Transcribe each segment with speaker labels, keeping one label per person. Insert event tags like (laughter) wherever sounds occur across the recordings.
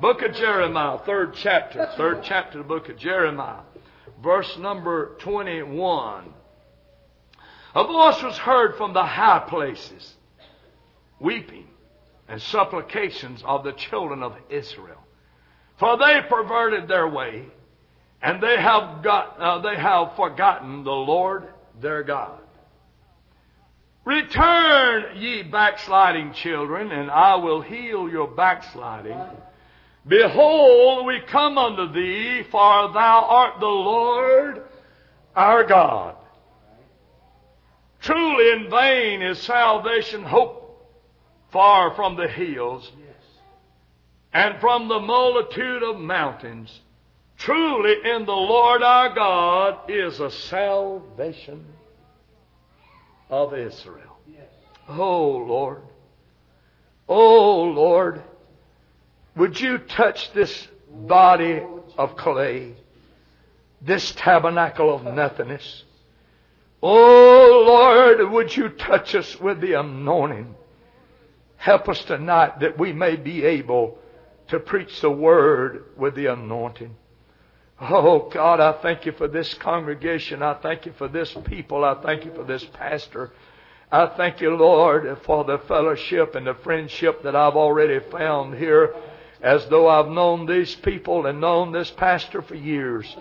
Speaker 1: Book of Jeremiah, third chapter, third chapter of the book of Jeremiah, verse number 21. A voice was heard from the high places, weeping and supplications of the children of Israel. For they perverted their way, and they have got, uh, they have forgotten the Lord their God. Return, ye backsliding children, and I will heal your backsliding. Behold, we come unto thee, for thou art the Lord our God. Truly in vain is salvation hope far from the hills and from the multitude of mountains. Truly in the Lord our God is a salvation of Israel. Oh Lord. Oh Lord. Would you touch this body of clay, this tabernacle of nothingness? Oh Lord, would you touch us with the anointing? Help us tonight that we may be able to preach the word with the anointing. Oh God, I thank you for this congregation. I thank you for this people. I thank you for this pastor. I thank you, Lord, for the fellowship and the friendship that I've already found here as though I've known these people and known this pastor for years.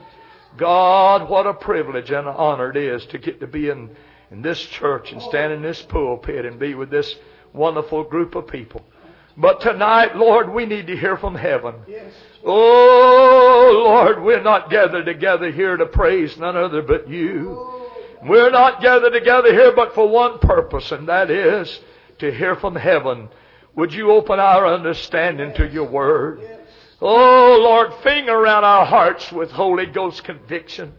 Speaker 1: God, what a privilege and an honor it is to get to be in, in this church and stand in this pulpit and be with this wonderful group of people. But tonight, Lord, we need to hear from heaven. Oh, Lord, we're not gathered together here to praise none other but you. We're not gathered together here but for one purpose, and that is to hear from heaven. Would you open our understanding to your word? Oh, Lord, finger around our hearts with Holy Ghost conviction.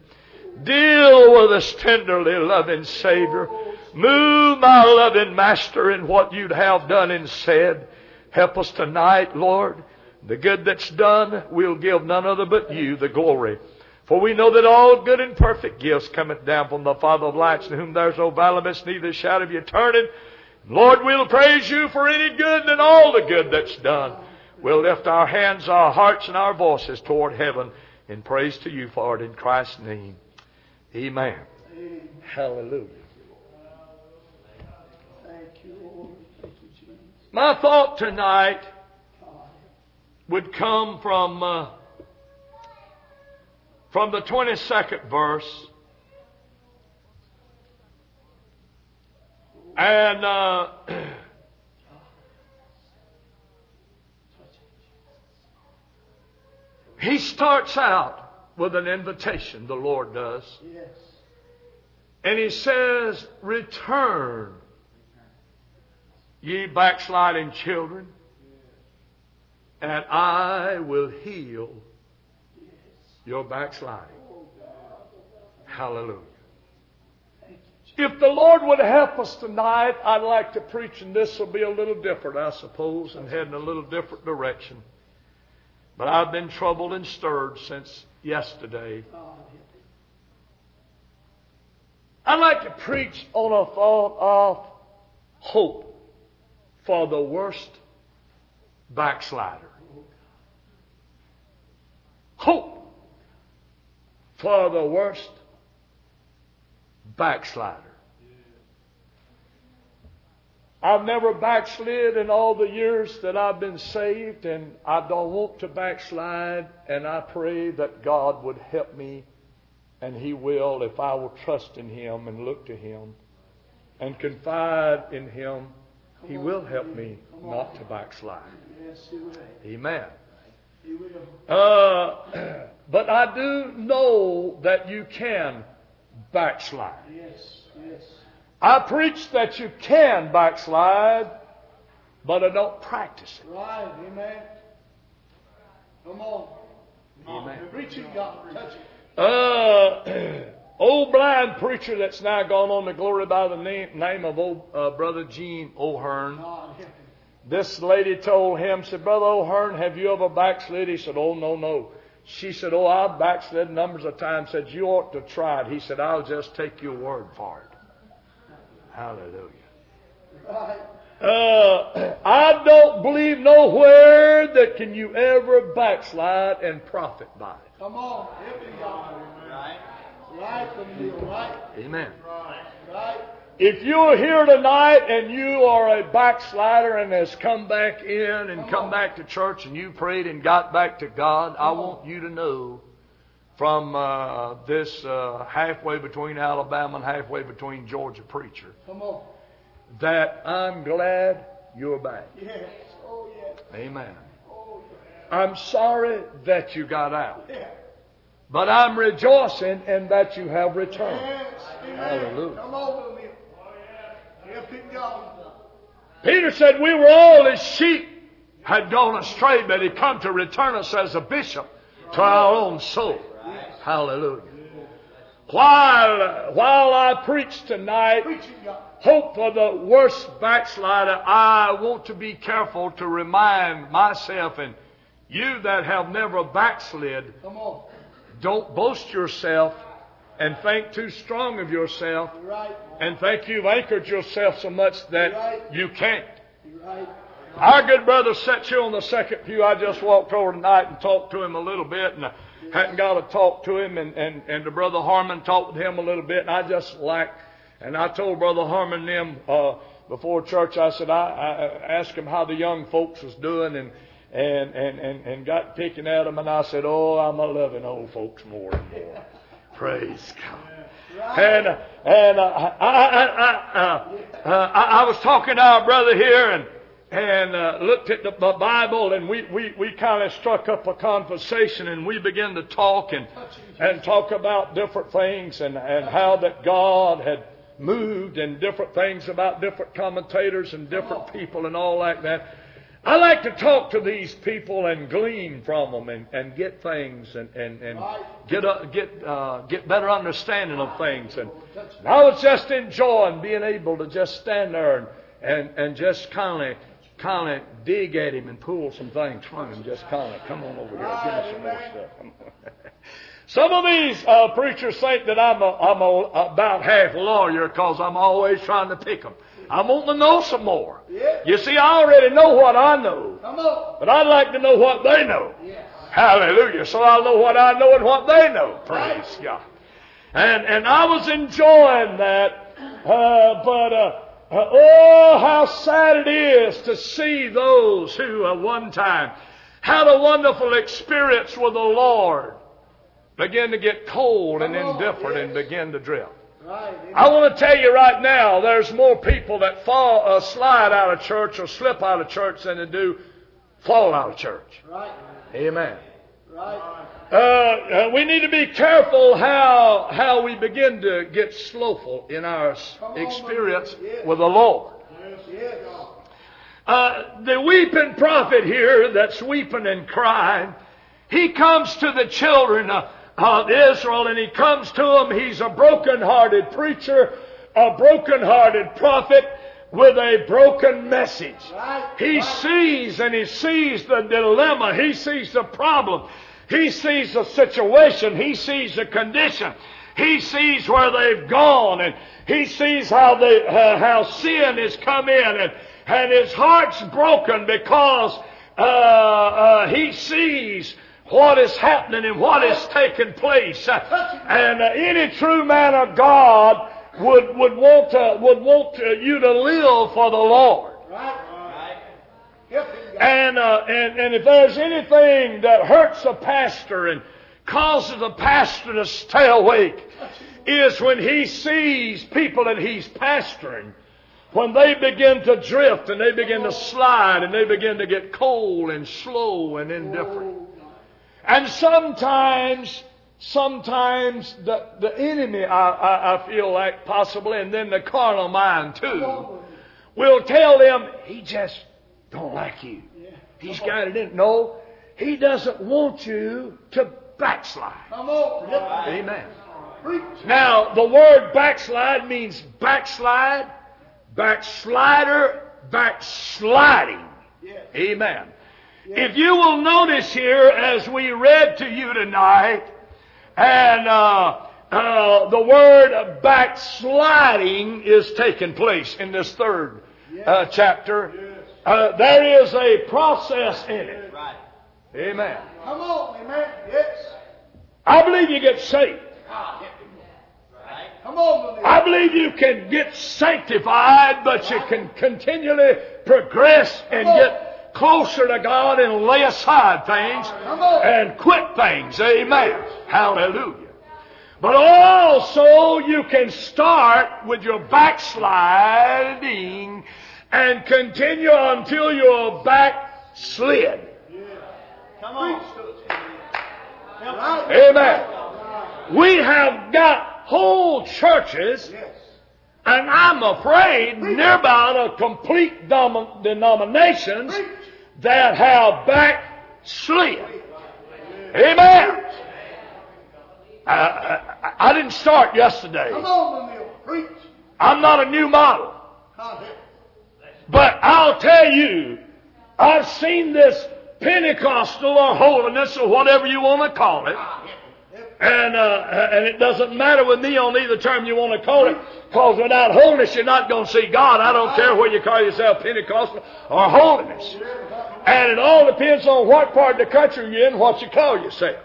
Speaker 1: Deal with us tenderly, loving Savior. Move, my loving Master, in what you'd have done and said. Help us tonight, Lord. The good that's done, we'll give none other but you the glory. For we know that all good and perfect gifts cometh down from the Father of lights, to whom there's no violence, neither shadow of you turning. Lord, we'll praise you for any good and all the good that's done. We'll lift our hands, our hearts, and our voices toward heaven in praise to you for it in Christ's name. Amen. Hallelujah. My thought tonight would come from uh, from the 22nd verse. And uh, (clears throat) he starts out with an invitation, the Lord does.
Speaker 2: Yes.
Speaker 1: And he says, Return ye backsliding children, and I will heal your backsliding. Hallelujah. If the Lord would help us tonight, I'd like to preach, and this will be a little different, I suppose, and head in a little different direction. But I've been troubled and stirred since yesterday. I'd like to preach on a thought of hope for the worst backslider. Hope for the worst backslider. I've never backslid in all the years that I've been saved, and I don't want to backslide, and I pray that God would help me, and He will if I will trust in Him and look to Him and confide in Him he will help me not to backslide. Amen. Uh, (clears throat) but I do know that you can backslide.
Speaker 2: Yes, yes.
Speaker 1: I preach that you can backslide, but I don't practice it.
Speaker 2: Right, amen. Come on.
Speaker 1: Amen.
Speaker 2: Preach it, God. Touch it.
Speaker 1: Uh, (clears throat) Old blind preacher that's now gone on to glory by the name, name of old uh, brother Gene O'Hearn. This lady told him, said, Brother O'Hearn, have you ever backslid? He said, Oh, no, no. She said, Oh, I've backslid numbers of times. Said, You ought to try it. He said, I'll just take your word for it. Hallelujah.
Speaker 2: Right.
Speaker 1: Uh, (clears throat) I don't believe nowhere that can you ever backslide and profit by it.
Speaker 2: Come on. Help me, God. Right. Right from you, right?
Speaker 1: Amen.
Speaker 2: Right.
Speaker 1: If you're here tonight and you are a backslider and has come back in and come back to church and you prayed and got back to God, I want you to know from uh, this uh, halfway between Alabama and halfway between Georgia preacher
Speaker 2: Come on.
Speaker 1: that I'm glad you're back.
Speaker 2: Yes. Oh, yes.
Speaker 1: Amen.
Speaker 2: Oh,
Speaker 1: I'm sorry that you got out,
Speaker 2: yes.
Speaker 1: but I'm rejoicing in that you have returned.
Speaker 2: Yes. Amen.
Speaker 1: Hallelujah.
Speaker 2: Come on with me. Help him, God.
Speaker 1: Peter said we were all as sheep had gone astray, but he come to return us as a bishop to our own soul. Hallelujah. While, while I preach tonight, hope for the worst backslider, I want to be careful to remind myself and you that have never backslid,
Speaker 2: Come on.
Speaker 1: don't boast yourself and think too strong of yourself
Speaker 2: right.
Speaker 1: and think you've anchored yourself so much that you can't.
Speaker 2: Right.
Speaker 1: Our good brother sat you on the second pew. I just walked over tonight and talked to him a little bit, and hadn't got to talk to him. And, and, and the brother Harmon talked with him a little bit, and I just like, and I told brother Harmon them uh, before church. I said I, I asked him how the young folks was doing, and and and and, and got picking at them, and I said, oh, I'm a loving old folks more and more. Praise God. And uh, and uh, I, I, I, uh, uh, I, I was talking to our brother here and and uh, looked at the Bible and we, we, we kind of struck up a conversation and we began to talk and and talk about different things and, and how that God had moved and different things about different commentators and different people and all like that. I like to talk to these people and glean from them and, and get things and, and, and get a, get uh, get better understanding of things. And I was just enjoying being able to just stand there and and, and just kind of kind of dig at him and pull some things from him. Just kind of come on over here, give me some more stuff. (laughs) Some of these uh, preachers think that I'm, a, I'm a, about half lawyer because I'm always trying to pick them. I want to know some more.
Speaker 2: Yeah.
Speaker 1: You see, I already know what I know,
Speaker 2: Come on.
Speaker 1: but I'd like to know what they know.
Speaker 2: Yes.
Speaker 1: Hallelujah. So I'll know what I know and what they know. Praise God. And, and I was enjoying that, uh, but, uh, uh, oh, how sad it is to see those who at one time had a wonderful experience with the Lord begin to get cold and indifferent and begin to drift. I want to tell you right now, there's more people that fall, uh, slide out of church or slip out of church than they do fall out of church. Amen.
Speaker 2: Right.
Speaker 1: Uh, uh, we need to be careful how how we begin to get slowful in our experience. With the Lord. Uh, the weeping prophet here that's weeping and crying, he comes to the children of, Israel and he comes to them. He's a broken-hearted preacher, a broken-hearted prophet with a broken message. He sees and he sees the dilemma. He sees the problem. He sees the situation. He sees the condition. He sees where they've gone and he sees how they, uh, how sin has come in and, and his heart's broken because, uh, uh, he sees what is happening and what is taking place. Uh, And uh, any true man of God would, would want, to, would want to, you to live for the Lord.
Speaker 2: Right. Right. Help him, God.
Speaker 1: And, uh, and, and if there's anything that hurts a pastor and causes a pastor to stay awake, is when he sees people that he's pastoring, when they begin to drift and they begin to slide and they begin to get cold and slow and indifferent. And sometimes, sometimes the, the enemy, I, I, I feel like possibly, and then the carnal mind too, will tell them, he just don't like you. He's got it in. No, he doesn't want you to backslide.
Speaker 2: Come on. Help him.
Speaker 1: Amen.
Speaker 2: Preach.
Speaker 1: Now, the word backslide means backslide, backslider, backsliding.
Speaker 2: Yes.
Speaker 1: Amen. If you will notice here as we read to you tonight, and uh, uh, the word backsliding is taking place in this third uh, chapter, uh, there is a process in it.
Speaker 2: Right.
Speaker 1: Amen.
Speaker 2: Come on, amen. Yes.
Speaker 1: I believe you get saved.
Speaker 2: Right. Come on.
Speaker 1: I believe you can get sanctified, but you can continually progress and get closer to God and lay aside things and quit things. Amen. Hallelujah. But also you can start with your backsliding and continue until you're backslid.
Speaker 2: Come on.
Speaker 1: Amen. We have got whole churches. And I'm afraid near about a complete dom- denominations that have backslid. Amen. I, I, I didn't start yesterday.
Speaker 2: Come on, Brother Preach.
Speaker 1: I'm not a new model. But I'll tell you, I've seen this Pentecostal or holiness or whatever you want to call it. And, uh, and it doesn't matter with me on either term you want to call it, because without holiness you're not going to see God. I don't care whether you call yourself Pentecostal or holiness. And it all depends on what part of the country you're in, what you call yourself.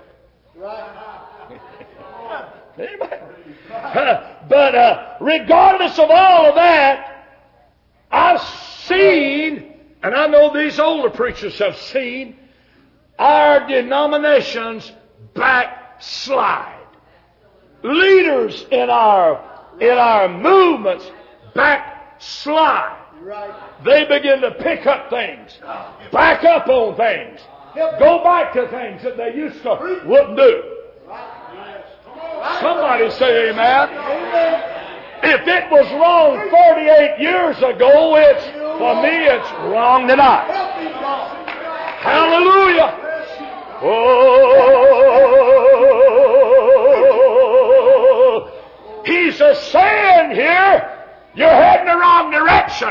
Speaker 1: (laughs) Amen. (laughs) But uh, regardless of all of that, I've seen, and I know these older preachers have seen, our denominations backslide. Leaders in our in our movements backslide. They begin to pick up things, back up on things, go back to things that they used to wouldn't do. Somebody say amen. If it was wrong 48 years ago, it's, for me, it's wrong tonight. Hallelujah. Oh, he's a saying here, you're heading the wrong direction.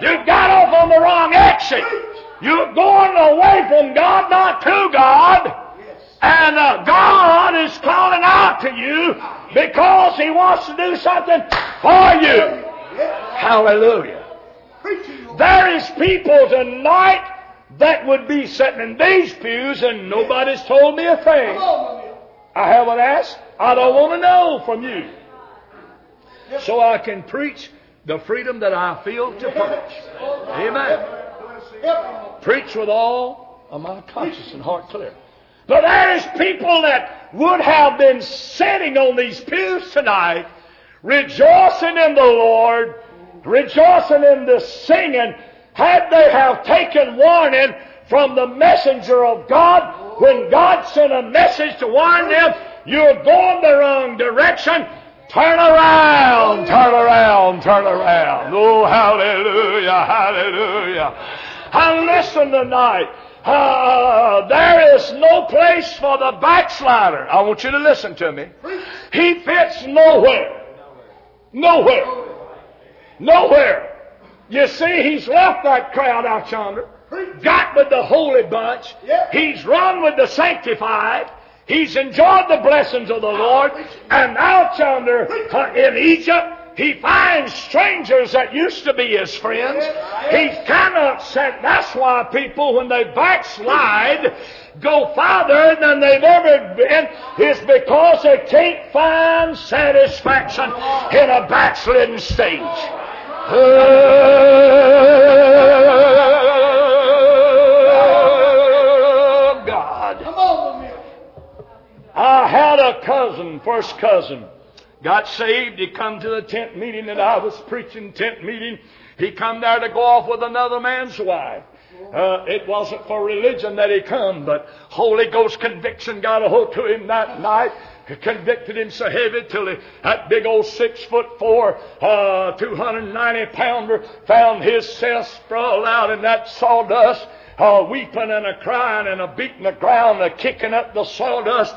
Speaker 1: You got off on the wrong exit. You're going away from God, not to God. And uh, God is calling out to you because He wants to do something for you. Hallelujah. There is people tonight that would be sitting in these pews and nobody's told me a thing.
Speaker 2: on, Brother Neil.
Speaker 1: I haven't asked. I don't want to know from you. So I can preach the freedom that I feel to preach. Amen.
Speaker 2: Help me, Lord.
Speaker 1: Preach with all of my conscience and heart clear. But there is people that would have been sitting on these pews tonight, rejoicing in the Lord, rejoicing in the singing, had they have taken warning from the messenger of God when God sent a message to warn them, you're going the wrong direction. Turn around, turn around, turn around. Oh, hallelujah, hallelujah. And listen tonight. Uh, there is no place for the backslider. I want you to listen to me. He fits nowhere. Nowhere. Nowhere. You see, he's left that crowd out yonder, got with the holy bunch. He's run with the sanctified. He's enjoyed the blessings of the Lord. And out yonder uh, in Egypt, he finds strangers that used to be his friends. He cannot set. That's why people, when they backslide, go farther than they've ever been, is because they can't find satisfaction in a backslidden stage. Oh, God.
Speaker 2: Come on, Brother Neil.
Speaker 1: I had a cousin, first cousin, got saved. He come to the tent meeting that I was preaching, tent meeting. He come there to go off with another man's wife. Uh, it wasn't for religion that he come, but Holy Ghost conviction got a hold to him that night. It convicted him so heavy till he, that big old six foot four, uh, 290 pounder found his himself sprawled out in that sawdust uh, weeping and a crying and a beating the ground, a kicking up the sawdust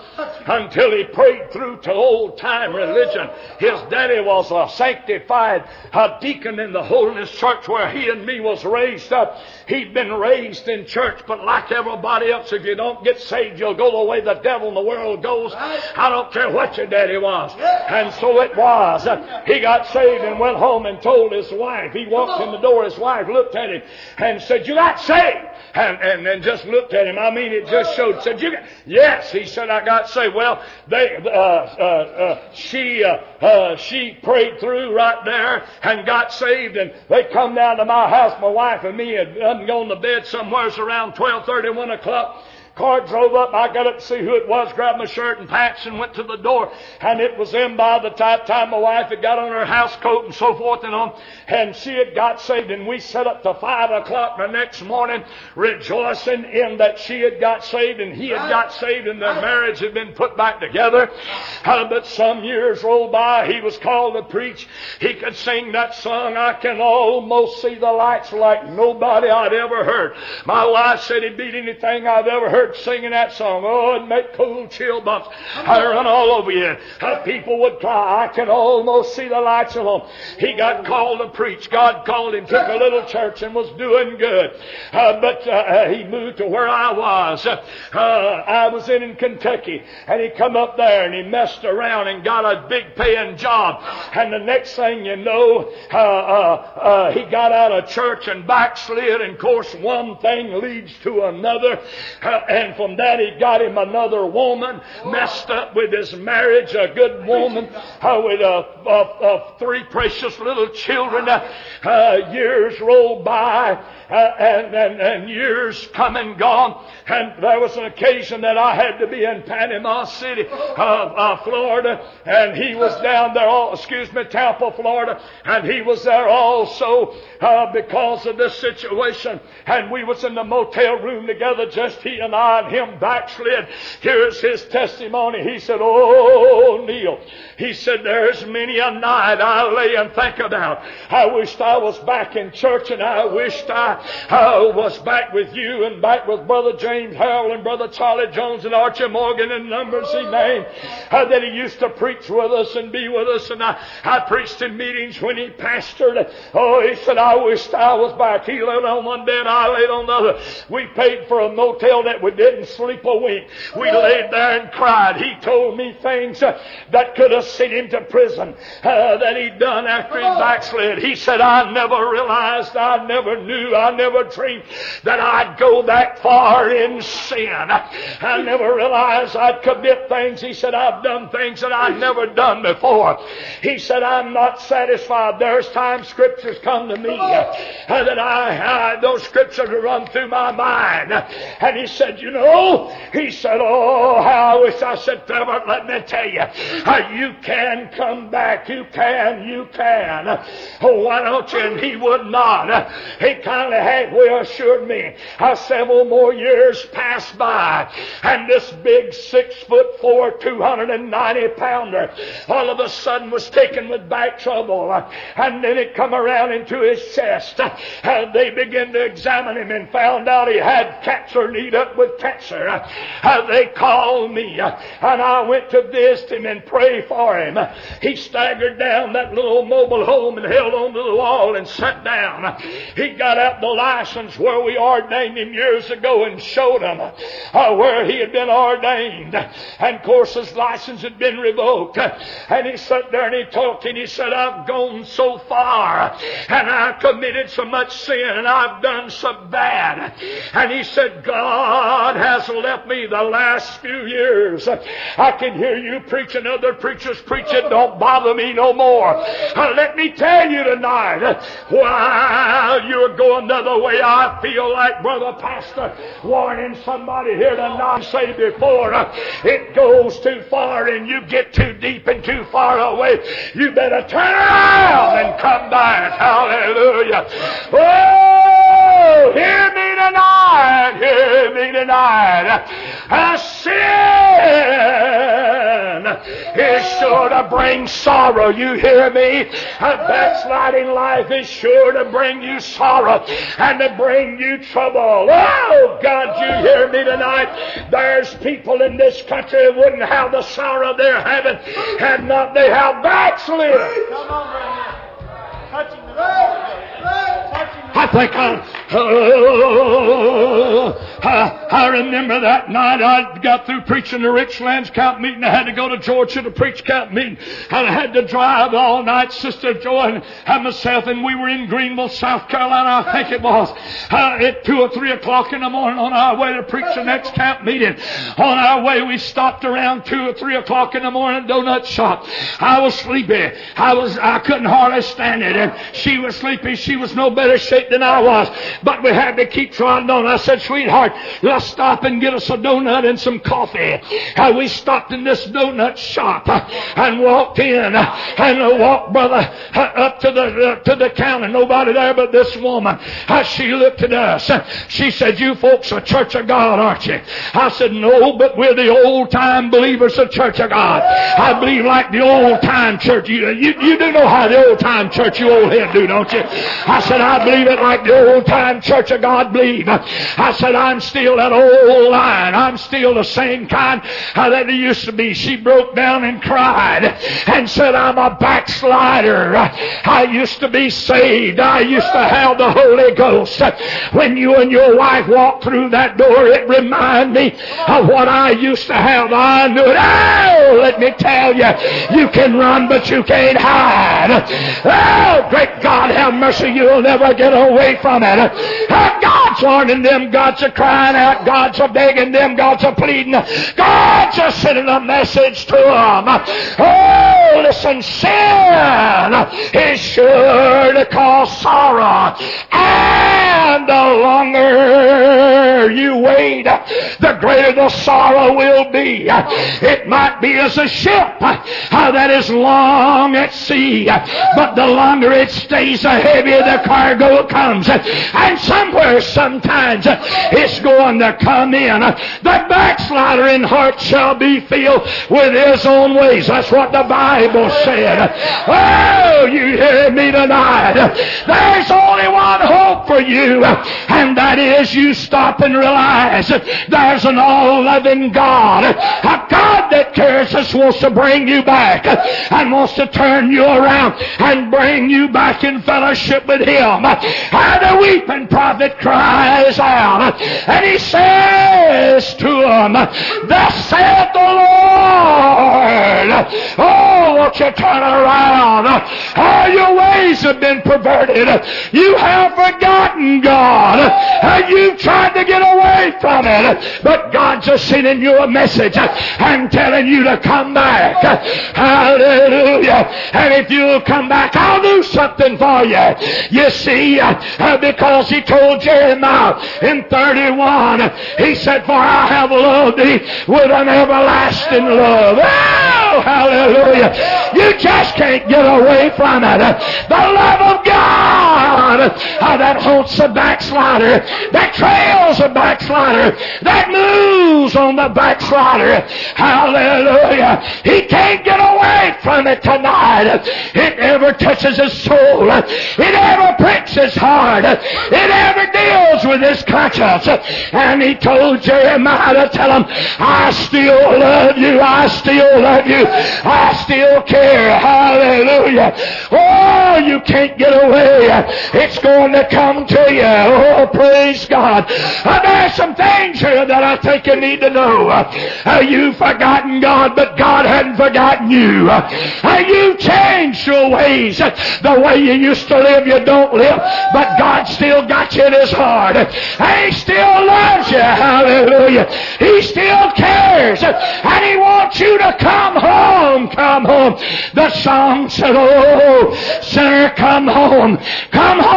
Speaker 1: until he prayed through to old time religion. His daddy was a sanctified a deacon in the holiness church where he and me was raised up. He'd been raised in church, but like everybody else, if you don't get saved, you'll go the way the devil in the world goes. I don't care what your daddy was. And so it was. He got saved and went home and told his wife. He walked in the door. His wife looked at him and said, "You got saved." And and, and just looked at him. I mean, it just showed. Said, "You got?" Yes, he said, "I got saved." Well, they uh, uh, uh, she uh, uh, she prayed through right there and got saved, and they come down to my house. My wife and me had gone to bed somewhere around twelve thirty, one o'clock. Car drove up. I got up to see who it was, grabbed my shirt and pants, and went to the door. And it was them by the time my wife had got on her house coat and so forth and on. And she had got saved. And we set up to five o'clock the next morning, rejoicing in that she had got saved and he had got saved and their marriage had been put back together. Uh, but some years rolled by. He was called to preach. He could sing that song. I can almost see the lights like nobody I'd ever heard. My wife said he beat anything I've ever heard church singing that song. Oh, it'd make cold chill bumps. I run all over you. Uh, people would cry. I can almost see the lights of them. He got called to preach. God called him, took a little church and was doing good. Uh, but uh, he moved to where I was. Uh, I was in, in Kentucky and he come up there and he messed around and got a big paying job. And the next thing you know, uh, uh, he got out of church and backslid. And of course, one thing leads to another. And from that, he got him another woman, messed up with his marriage, a good woman uh, with uh, uh, uh, three precious little children. Uh, years rolled by, uh, and, and, and years come and gone. And there was an occasion that I had to be in Panama City, Florida, and he was down there, all, excuse me, Tampa, Florida, and he was there also because of this situation. And we was in the motel room together, just he and I and him backslid. Here's his testimony. He said, Oh, Neil. He said, There's many a night I lay and think about. I wished I was back in church and I wished I, I was back with you and back with Brother James Harrell and Brother Charlie Jones and Archie Morgan and numbers he named. Uh, that he used to preach with us and be with us. And I, I preached in meetings when he pastored. Oh, he said, I wished I was back. He laid on one bed, I laid on the other. We paid for a motel that we didn't sleep a wink. We laid there and cried. He told me things uh, that could have sent him to prison uh, that he'd done after he backslid. He said, I never realized, I never knew, I never dreamed that I'd go that far in sin. I never realized I'd commit things. He said, I've done things that I'd never done before. He said, I'm not satisfied. There's times scriptures come to me uh, that I, I, those scriptures run through my mind. And he said, you know? He said, Oh, how I wish I said, Trevor, let me tell you, uh, you can come back. You can, you can. Oh, why don't you? And he would not. Uh, he kind of halfway assured me. Uh, several more years passed by, and this big six foot four, 290 pounder all of a sudden was taken with back trouble. Uh, and then it come around into his chest. And they began to examine him and found out he had cancer kneed up with cancer. Uh, they called me, uh, and I went to visit him and pray for him. He staggered down that little mobile home and held on to the wall and sat down. He got out the license where we ordained him years ago and showed him uh, where he had been ordained. And of course his license had been revoked. And he sat there and he talked and he said, I've gone so far and I've committed so much sin and I've done so bad. And he said, God God has left me the last few years. I can hear you preaching, other preachers preaching. Don't bother me no more. Let me tell you tonight, while you're going another way, I feel like, Brother Pastor, warning somebody here tonight, say before it goes too far and you get too deep and too far away, you better turn around and come back. Hallelujah. Oh, hear me tonight. Hear me tonight. A sin is sure to bring sorrow. You hear me? A backsliding life is sure to bring you sorrow and to bring you trouble. Oh, God, you hear me tonight? There's people in this country who wouldn't have the sorrow they're having had not they have backslid. Come on, brother. Touching the I think I, oh, uh, I, I, remember that night I got through preaching the Richlands camp meeting. I had to go to Georgia to preach camp meeting. And I had to drive all night, Sister Joy and myself, and we were in Greenville, South Carolina, I think it was, uh, at 2 or 3 o'clock in the morning on our way to preach the next camp meeting. On our way, we stopped around 2 or 3 o'clock in the morning donut shop. I was sleepy. I was, I couldn't hardly stand it. And she was sleepy. She was no better shape than I was. But we had to keep trying on. I said, sweetheart, stop and get us a donut and some coffee. And we stopped in this donut shop uh, and walked in uh, and walked, brother, up to the, to the counter. Nobody there but this woman. She looked at us. She said, you folks are Church of God, aren't you? I said, no, but we're the old time believers of Church of God. I believe like the old time church. You, you, you do know how the old time church you old head do, don't you? I said, I believe it like the old time Church of God believe. I said, I'm still that old line. I'm still the same kind that used to be. She broke down and cried and said, I'm a backslider. I used to be saved. I used to have the Holy Ghost. When you and your wife walked through that door, it reminded me of what I used to have. I knew it. Oh, let me tell you, you can run, but you can't hide. Oh, great God, have mercy. You'll never get away from it. God's warning them. God's crying out. God's a begging them. God's a pleading. God's a sending a message to them. Oh, listen, sin is sure to cause sorrow. And the longer you wait, the greater the sorrow will be. It might be as a ship uh, that is long at sea, but the longer it stays, the heavier the cargo comes. And somewhere, sometimes, it's going to come in. The backslider in heart shall be filled with his own ways. That's what the Bible said. Oh, you hear me tonight. There's only one hope for you, and that is you stop and realize there's an all-loving God. A God that cares us wants to bring you back and wants to turn you around and bring you back in fellowship with Him. And the weeping prophet cries out, and he says to him, Thus saith the Lord, Oh, won't you turn around? All your ways have been perverted. You have forgotten God. And you've tried to get away from it. But God's just sending you a message and telling you to come back. Hallelujah. And if you'll come back, I'll do something for you. You see, uh, because he told Jeremiah in 31, he said, For I have loved thee with an everlasting love. Oh, hallelujah. You just can't get away from it. The love of God uh, that haunts a backslider, that trails a backslider, that moves on the backslider. Hallelujah. He can't get away from it tonight. It ever touches his soul. It ever pricks his heart. It ever deals with his conscience. And he told Jeremiah to tell him, I still love you. I still love you. I still care. Hallelujah. Oh, you can't get away. It's going to come to you. Oh, praise God. Uh, there's some things here that I think you need to know. Uh, you've forgotten God, but God hadn't forgotten you. Uh, you've changed your ways. The way you used to live, you don't live, but God still got you in His heart. And He still loves you. Hallelujah. He still cares. And He wants you to come home. Come home. The song said, Oh, sinner, come home. Come home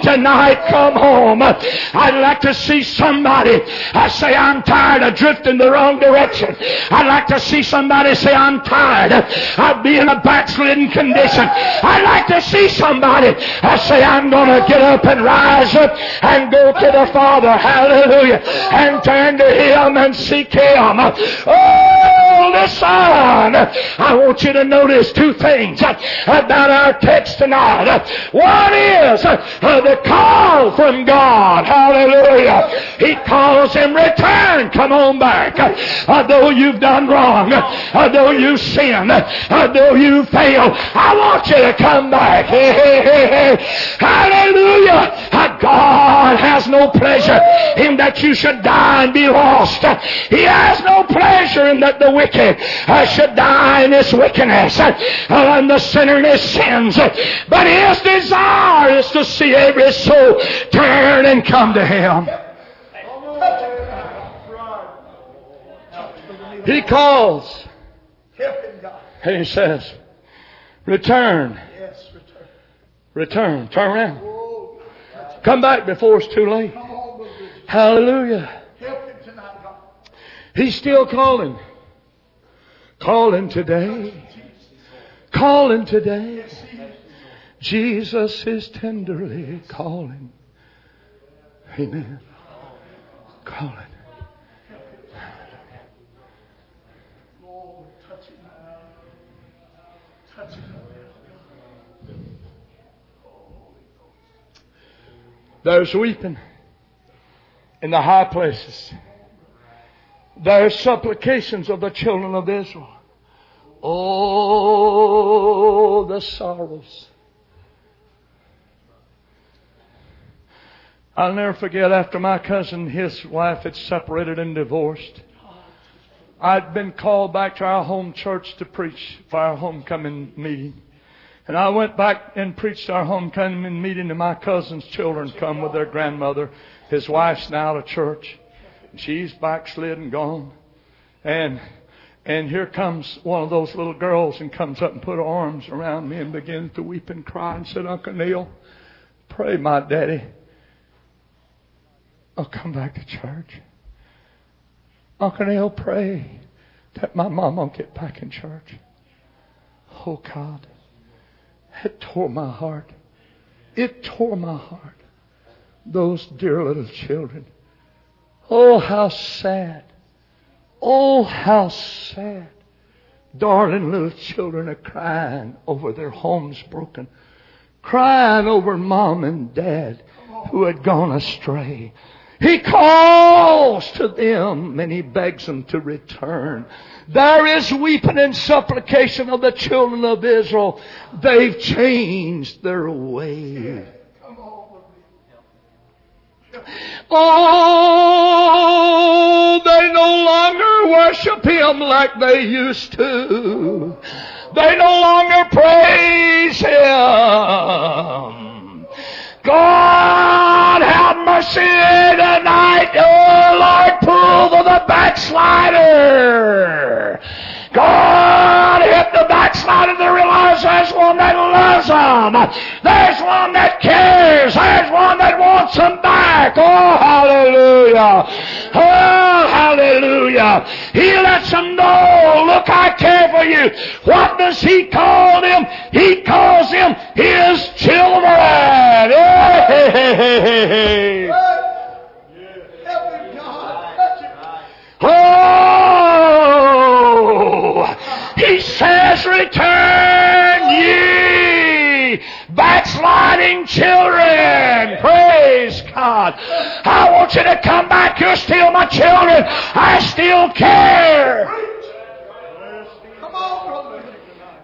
Speaker 1: tonight. Come home. I'd like to see somebody I say, I'm tired of drifting the wrong direction. I'd like to see somebody say, I'm tired of being in a backslidden condition. I'd like to see somebody I say, I'm going to get up and rise up and go to the Father. Hallelujah. And turn to Him and seek Him. Oh, listen. I want you to notice two things about our text tonight. One is Uh, the call from God. Hallelujah. He calls him return. Come on back. Though you've done wrong, though you sin, though you fail, I want you to come back. (laughs) Hallelujah. Uh, God has no pleasure in that you should die and be lost. He has no pleasure in that the wicked uh, should die in his wickedness and the sinner in his sins. But his desire is to see every soul turn and come to him. He calls. And he says, Return. Return. Turn around. Come back before it's too late. Hallelujah. He's still calling. Calling today. Calling today. Jesus is tenderly calling. Amen. Calling. There's weeping in the high places. There's supplications of the children of Israel. Oh, the sorrows. I'll never forget after my cousin, his wife had separated and divorced. I'd been called back to our home church to preach for our homecoming meeting. And I went back and preached our homecoming meeting, and my cousin's children come with their grandmother. His wife's now at church. She's backslid and gone. And and here comes one of those little girls and comes up and put her arms around me and begins to weep and cry and said, Uncle Neil, pray my daddy. I'll come back to church. Uncle Neil, pray that my mom won't get back in church. Oh God. It tore my heart. It tore my heart. Those dear little children. Oh, how sad. Oh, how sad. Darling little children are crying over their homes broken. Crying over mom and dad who had gone astray. He calls to them and he begs them to return. There is weeping and supplication of the children of Israel. They've changed their way. Oh, they no longer worship Him like they used to. They no longer praise Him. God have mercy tonight. Oh Lord, pull for the backslider. God hit the backslider to realize there's one that loves them. There's one that cares. There's one that wants them back. Oh, hallelujah. Oh, hallelujah. He lets them know, look, I care for you. What does he call them? He calls them his children. Hey, hey, Hey. Oh, he says, return ye backsliding children. Praise God. I want you to come back. You're still my children. I still care.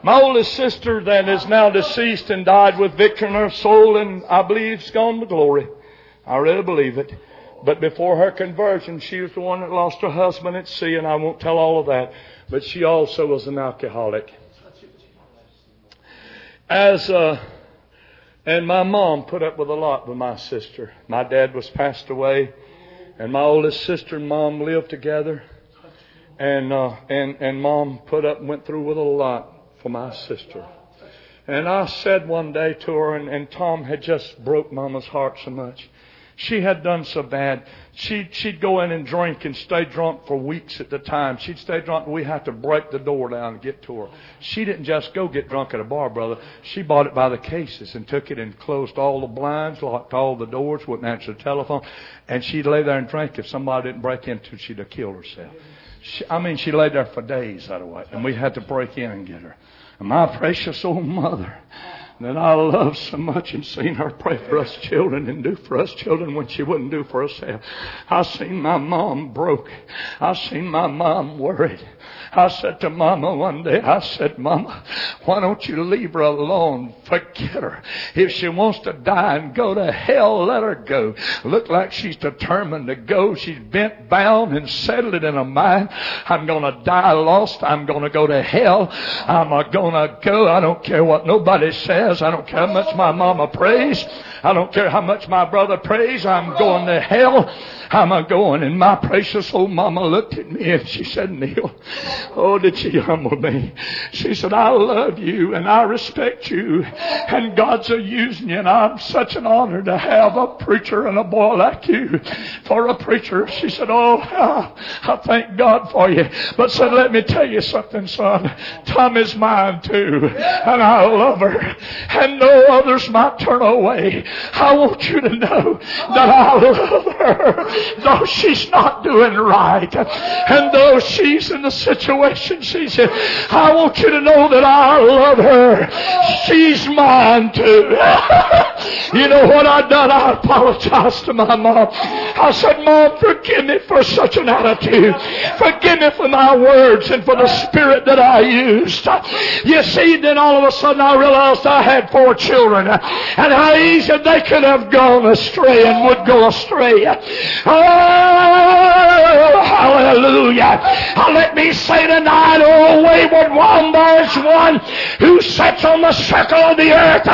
Speaker 1: My oldest sister that is now deceased and died with victory in her soul and I believe has gone to glory. I really believe it. But before her conversion, she was the one that lost her husband at sea, and I won't tell all of that. But she also was an alcoholic. As uh, and my mom put up with a lot with my sister. My dad was passed away, and my oldest sister and mom lived together. And uh, and and mom put up and went through with a lot for my sister. And I said one day to her, and, and Tom had just broke Mama's heart so much. She had done so bad. She'd, she'd go in and drink and stay drunk for weeks at the time. She'd stay drunk and we had to break the door down to get to her. She didn't just go get drunk at a bar, brother. She bought it by the cases and took it and closed all the blinds, locked all the doors, wouldn't answer the telephone. And she'd lay there and drink. If somebody didn't break into, she'd have killed herself. She, I mean, she lay there for days that way. And we had to break in and get her. And my (laughs) precious old mother that I love so much and seen her pray for us children and do for us children when she wouldn't do for herself. I seen my mom broke. I seen my mom worried. I said to Mama one day, I said, Mama, why don't you leave her alone? Forget her. If she wants to die and go to hell, let her go. Look like she's determined to go. She's bent, bound, and settled it in her mind. I'm gonna die lost. I'm gonna go to hell. I'm gonna go. I don't care what nobody says. I don't care how much my mama prays. I don't care how much my brother prays. I'm going to hell. I'm a going. And my precious old mama looked at me and she said, Neil, oh, did she humble me? She said, I love you and I respect you and God's a using you and I'm such an honor to have a preacher and a boy like you for a preacher. She said, oh, I thank God for you. But said, let me tell you something, son. Tom is mine too and I love her and no others might turn away. I want you to know that I love her though she's not doing right, and though she's in the situation she's in, I want you to know that I love her. She's mine too. (laughs) you know what I done? I apologized to my mom. I said, Mom, forgive me for such an attitude. Forgive me for my words and for the spirit that I used. You see, then all of a sudden I realized I had four children and how easy they could have gone astray and would go astray. Oh, hallelujah. Let me say tonight, oh, wayward one, there's one who sits on the circle of the earth,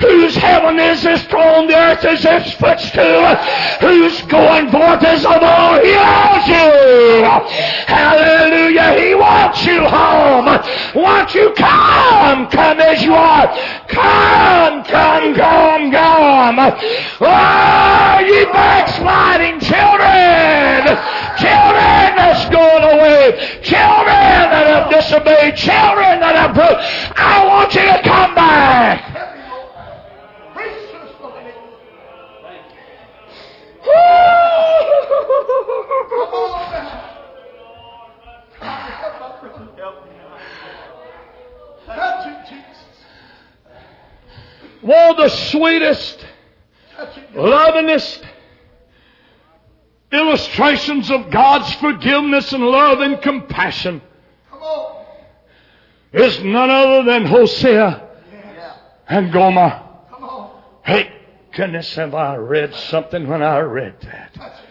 Speaker 1: whose heaven is his throne, the earth is his footstool, who's going forth as of all. He loves you. Hallelujah. He wants you home. Wants you come, come as you are. Come, come, come, come. Oh, ye backsliding children, children that's going away, children that have disobeyed, children that have broke. I want you to come back. Well, the sweetest, lovingest, illustrations of God's forgiveness and love and compassion is none other than Hosea and Gomer. Hey, goodness, have I read something when I read that?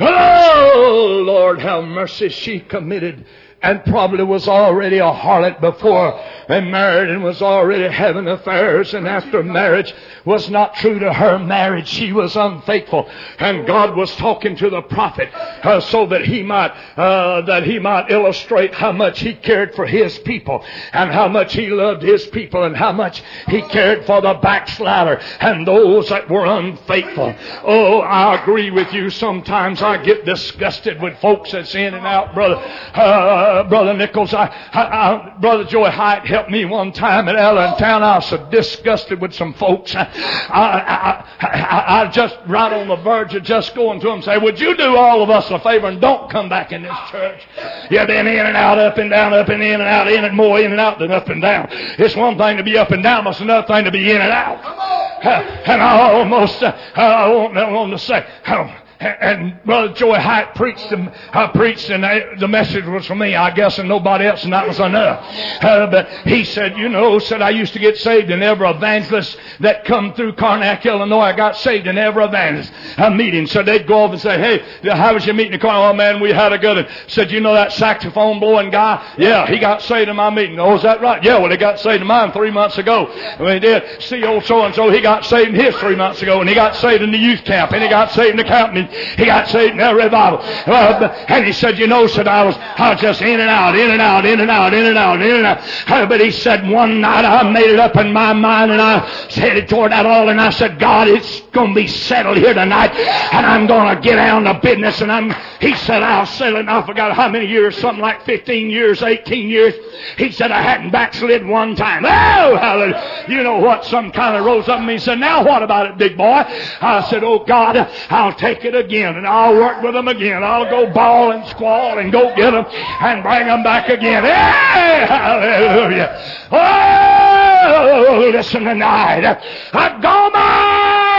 Speaker 1: Oh, Lord, have mercy. She committed and probably was already a harlot before they married and was already having affairs and after marriage was not true to her marriage. She was unfaithful and God was talking to the prophet uh, so that he might, uh, that he might illustrate how much he cared for his people and how much he loved his people and how much he cared for the backslider and those that were unfaithful. Oh, I agree with you. Sometimes I get disgusted with folks that's in and out, brother. Uh, uh, Brother Nichols, I, I, I, Brother Joy Hyatt helped me one time at Allentown. I was so disgusted with some folks. I, I, I, I, just right on the verge of just going to them and say, would you do all of us a favor and don't come back in this church? You've been in and out, up and down, up and in and out, in and more in and out than up and down. It's one thing to be up and down, but it's another thing to be in and out. And I almost, uh, I want, I want to say, oh, and Brother Joy Hyatt preached, and, I preached, and the message was for me, I guess, and nobody else, and that was enough. Uh, but he said, you know, said I used to get saved, and every evangelist that come through Karnak, Illinois, I got saved in every evangelist a meeting. So they'd go off and say, hey, how was your meeting in? Oh man, we had a good one. Said, you know that saxophone blowing guy? Yeah, he got saved in my meeting. Oh, is that right? Yeah, well, he got saved in mine three months ago. When he did, see old so and so, he got saved in his three months ago, and he got saved in the youth camp, and he got saved in the camping he got saved in a revival. And he said, you know, said I was, I was just in and out, in and out, in and out, in and out, in and out. But he said one night I made it up in my mind and I headed toward that altar and I said, God, it's going to be settled here tonight and I'm going to get down to business and I'm, he said, I'll settle it. I forgot how many years, something like 15 years, 18 years. He said I hadn't backslid one time. Oh, hallelujah. You know what? Some kind of rose up and he said, now what about it, big boy? I said, oh God, I'll take it again and I'll work with them again. I'll go bawl and squall and go get them and bring them back again. Hey, hallelujah. Oh, listen tonight.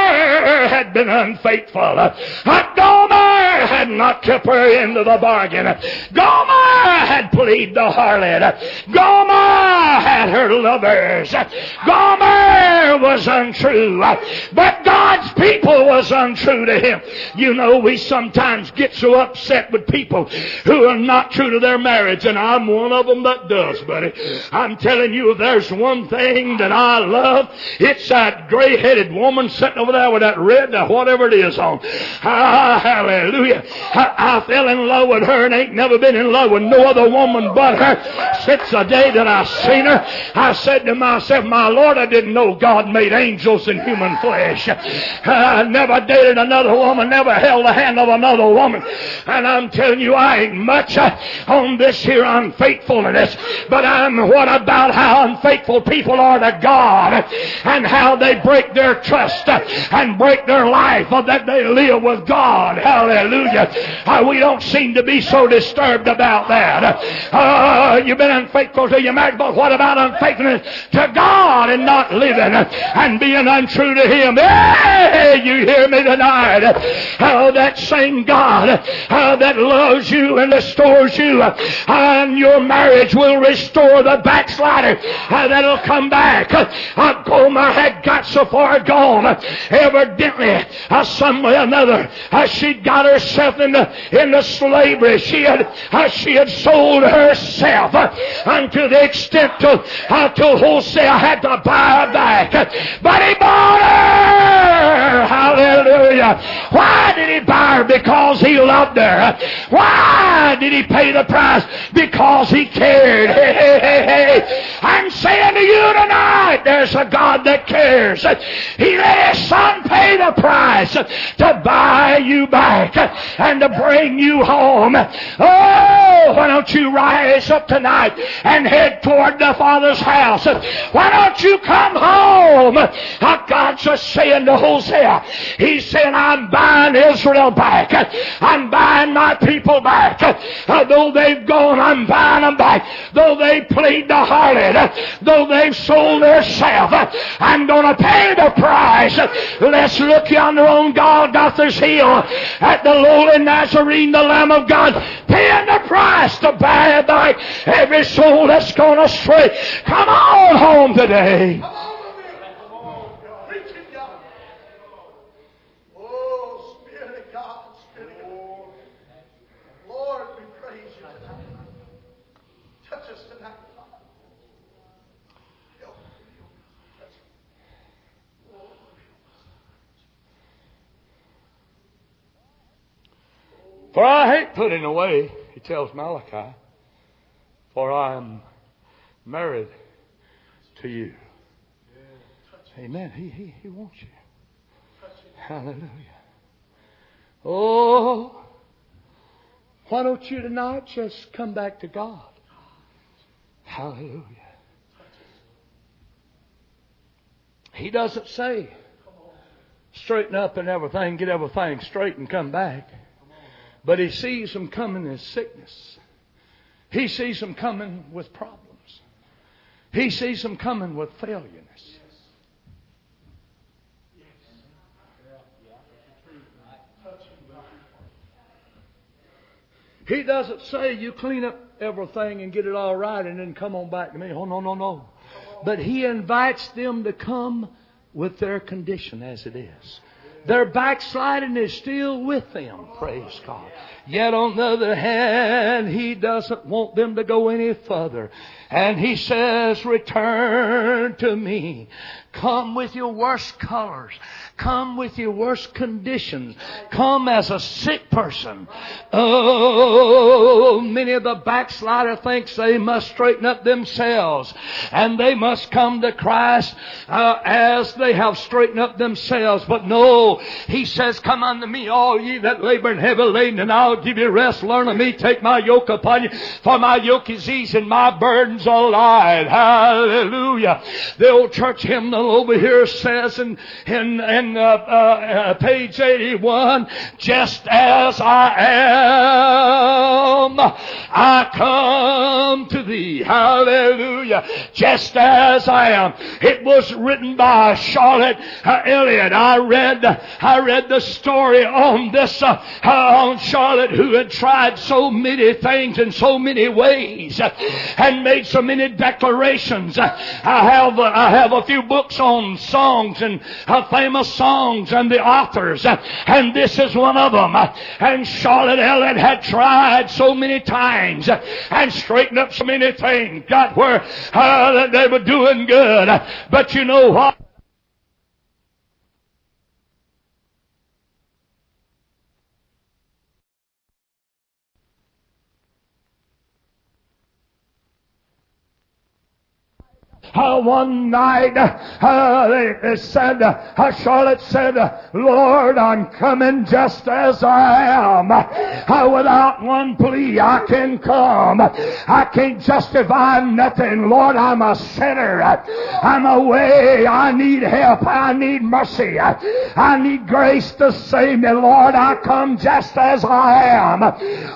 Speaker 1: Gomer had been unfaithful. Uh, Gomer had not kept her of the bargain. Gomer had played the harlot. Gomer had her lovers. Gomer was untrue. But God's people was untrue to him. You know, we sometimes get so upset with people who are not true to their marriage, and I'm one of them that does, buddy. I'm telling you, if there's one thing that I love, it's that gray-headed woman sitting over there with that red, whatever it is on. Ah, hallelujah. I, I fell in love with her and ain't never been in love with no other woman but her since the day that I seen her. I said to myself, my Lord, I didn't know God made angels in human flesh. I never dated another woman, never held the hand of another woman. And I'm telling you, I ain't much on this here unfaithfulness, but I'm what about how unfaithful people are to God and how they break their trust and break their life that they live with God. Hallelujah. Uh, we don't seem to be so disturbed about that. Uh, you've been unfaithful to your marriage, but what about unfaithfulness to God and not living and being untrue to Him? Hey, you hear me tonight? Uh, that same God uh, that loves you and restores you and your marriage will restore the backslider uh, that'll come back. Uh, Gomer had got so far gone. Evidently, uh, some way or another, uh, she'd got herself into, into slavery. She had, uh, she had sold herself uh, unto the extent to, uh, to Hosea had to buy her back. But he bought her! Hallelujah! Why did he buy her? Because he loved her. Why did he pay the price? Because he cared. Hey, hey, hey, hey. I'm saying to you tonight, there's a God that cares. He let his son pay the price to buy you back and to bring you home. Oh, why don't you rise up tonight and head toward the Father's house? Why don't you come home? Ah, God's just saying to Hosea, He's saying, I'm buying Israel back. I'm buying my people back. Ah, though they've gone, I'm buying them back. Though they plead the harlot, though they've sold their self, I'm going to pay the price. Let's look yonder on Golgotha's hill at the lowly Nazarene, the Lamb of God, paying the price to buy back every soul that's gone astray. Come on home today. For I hate putting away, he tells Malachi, for I am married to you. Amen. He, he, he wants you. Hallelujah. Oh, why don't you tonight just come back to God? Hallelujah. He doesn't say straighten up and everything, get everything straight and come back. But he sees them coming as sickness. He sees them coming with problems. He sees them coming with failures. He doesn't say you clean up everything and get it all right and then come on back to me. Oh, no, no, no. But He invites them to come with their condition as it is. Their backsliding is still with them. Praise God. Yet on the other hand, He doesn't want them to go any further. And He says, return to me. Come with your worst colors. Come with your worst conditions. Come as a sick person. Oh, many of the backslider thinks they must straighten up themselves and they must come to Christ uh, as they have straightened up themselves. But no, He says, come unto me all ye that labor and heavy laden and I'll give you rest. Learn of me. Take my yoke upon you. For my yoke is easy and my burdens are light. Hallelujah. The old church hymnal over here says in, in, in uh, uh, page 81, just as I am, I come to thee. Hallelujah. Just as I am. It was written by Charlotte uh, Elliott. I read, I read the story on this, uh, on Charlotte who had tried so many things in so many ways and made so many declarations. I have, I have a few books on songs and famous songs and the authors. And this is one of them. And Charlotte Elliott had tried so many times and straightened up so many things, got where uh, they were doing good. But you know what? Uh, one night, uh, they, they, said, uh, Charlotte said, Lord, I'm coming just as I am. Uh, without one plea, I can come. I can't justify nothing. Lord, I'm a sinner. I'm away. I need help. I need mercy. I need grace to save me. Lord, I come just as I am.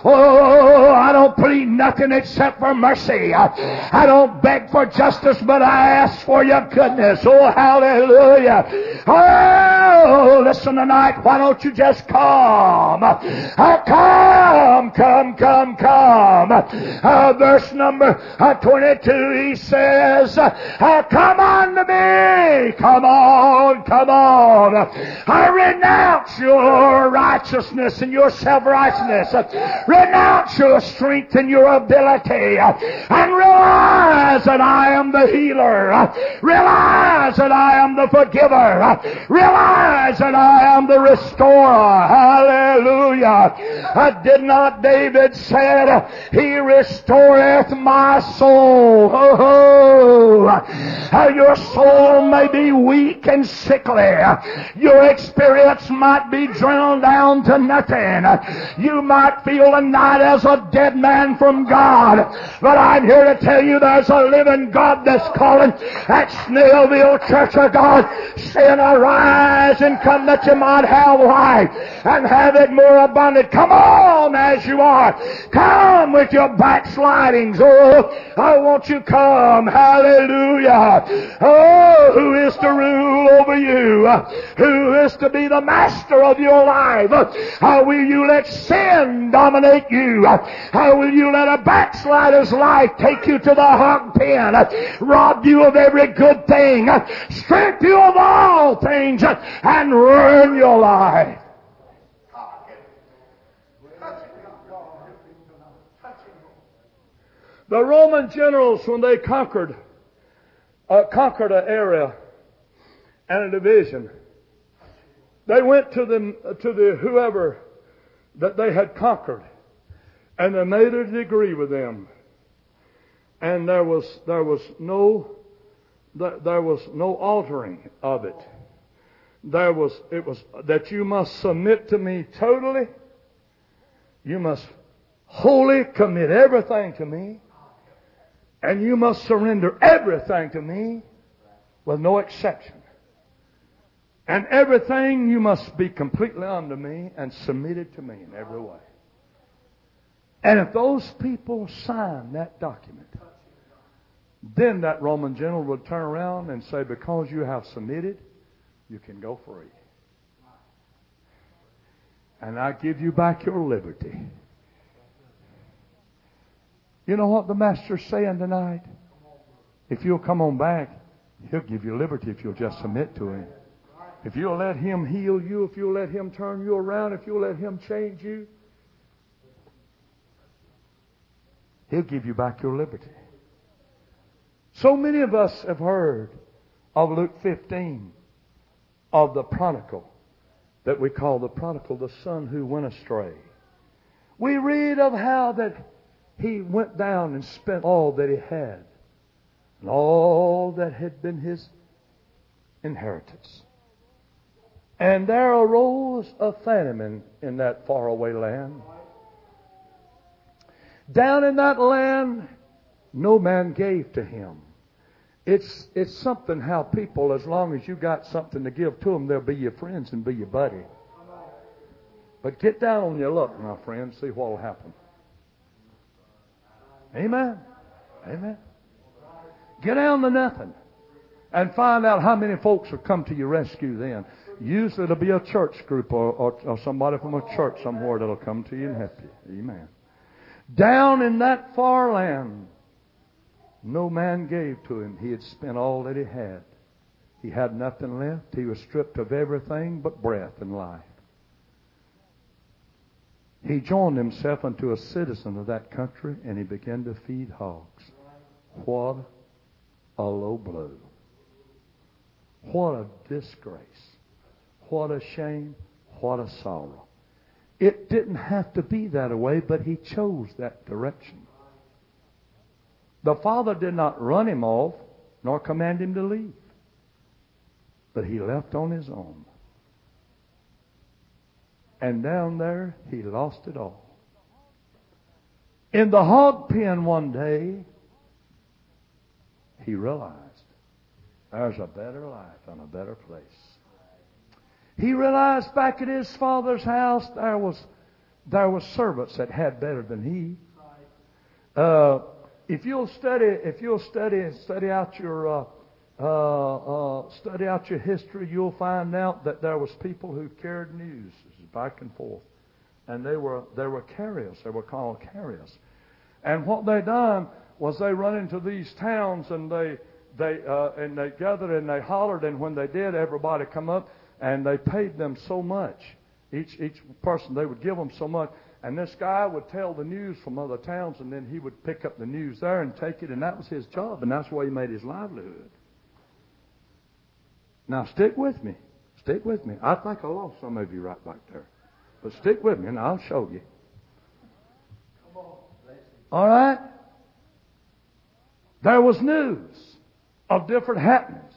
Speaker 1: Oh, I don't plead nothing except for mercy. I don't beg for justice, but I ask for your goodness. Oh, hallelujah. Oh, listen tonight. Why don't you just come? Uh, come, come, come, come. Uh, verse number uh, 22, he says, uh, Come on to me. Come on, come on. I renounce your righteousness and your self-righteousness. Renounce your strength and your ability. And realize that I am the healer healer. Realize that I am the forgiver. Realize that I am the restorer. Hallelujah. Did not David said, He restoreth my soul. Oh, your soul may be weak and sickly. Your experience might be drowned down to nothing. You might feel tonight as a dead man from God. But I'm here to tell you there's a living God that's calling at Snellville Church of God, saying, Arise and come that you might have life and have it more abundant. Come on as you are. Come with your backslidings. Oh, I want you come. Hallelujah. Oh, who is to rule over you? Who is to be the master of your life? How will you let sin dominate you? How will you let a backslider's life take you to the hog pen? Rob you of every good thing, strip you of all things, and ruin your life. The Roman generals, when they conquered, uh, conquered an area and a division, they went to the, to the whoever that they had conquered, and they made a degree with them. And there was, there was no there was no altering of it. There was, it was that you must submit to me totally. You must wholly commit everything to me. And you must surrender everything to me with no exception. And everything you must be completely under me and submitted to me in every way. And if those people sign that document, then that Roman general would turn around and say, Because you have submitted, you can go free. And I give you back your liberty. You know what the Master's saying tonight? If you'll come on back, He'll give you liberty if you'll just submit to Him. If you'll let Him heal you, if you'll let Him turn you around, if you'll let Him change you, He'll give you back your liberty. So many of us have heard of Luke 15 of the prodigal that we call the prodigal, the son who went astray. We read of how that he went down and spent all that he had and all that had been his inheritance. And there arose a famine in that faraway land. Down in that land, no man gave to him. It's, it's something how people, as long as you got something to give to them, they'll be your friends and be your buddy. But get down on your luck, my friend, see what will happen. Amen. Amen. Get down to nothing and find out how many folks will come to your rescue then. Usually it'll be a church group or, or, or somebody from a church somewhere that'll come to you and help you. Amen. Down in that far land, no man gave to him. He had spent all that he had. He had nothing left. He was stripped of everything but breath and life. He joined himself unto a citizen of that country and he began to feed hogs. What a low blow. What a disgrace. What a shame. What a sorrow. It didn't have to be that way, but he chose that direction. The father did not run him off nor command him to leave, but he left on his own. And down there, he lost it all. In the hog pen one day, he realized there's a better life and a better place. He realized back at his father's house there was there was servants that had better than he. Uh, if you'll study, if you'll study and study out your uh, uh, uh, study out your history, you'll find out that there was people who carried news. Back and forth, and they were they were carriers. They were called carriers, and what they done was they run into these towns and they they uh, and they gathered and they hollered, and when they did, everybody come up and they paid them so much. Each each person they would give them so much, and this guy would tell the news from other towns, and then he would pick up the news there and take it, and that was his job, and that's why he made his livelihood. Now stick with me. Stick with me. I think I lost some of you right back there. But stick with me and I'll show you. All right? There was news of different happenings.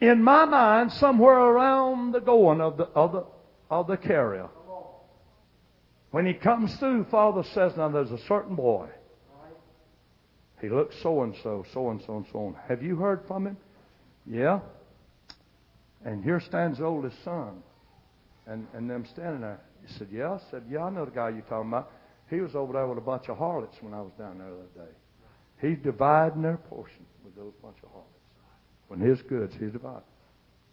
Speaker 1: In my mind, somewhere around the going of the, of the, of the carrier. When he comes through, Father says, now there's a certain boy. He looks so and so, so and so and so on. Have you heard from him? Yeah. And here stands the oldest son. And, and them standing there. He said, Yeah. I said, Yeah, I know the guy you're talking about. He was over there with a bunch of harlots when I was down there the other day. He's dividing their portion with those bunch of harlots. When his goods, he's dividing.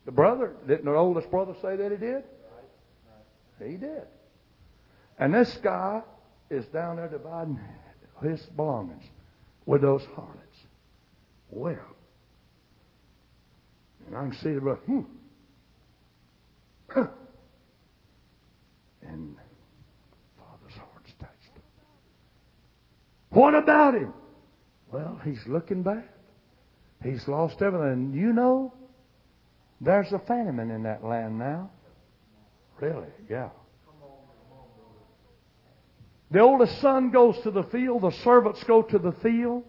Speaker 1: The brother, didn't the oldest brother say that he did? He did. And this guy is down there dividing his belongings with those harlots. Well, and I can see the brother, hmm. And Father's heart's touched. What about him? Well, he's looking back. He's lost everything. You know, there's a famine in that land now. Really? Yeah. The oldest son goes to the field, the servants go to the field,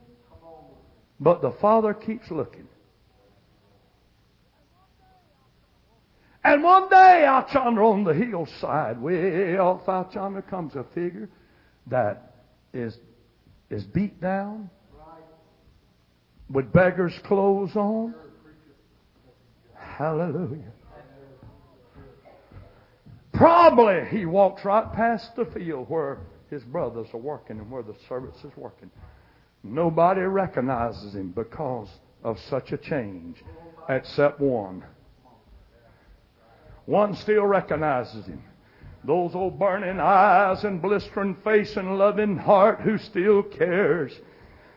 Speaker 1: but the father keeps looking. And one day yonder on the hillside, out yonder comes a figure that is, is beat down with beggar's clothes on. Hallelujah. Probably he walks right past the field where his brothers are working and where the servants is working. Nobody recognizes him because of such a change except one. One still recognizes him. Those old burning eyes and blistering face and loving heart who still cares.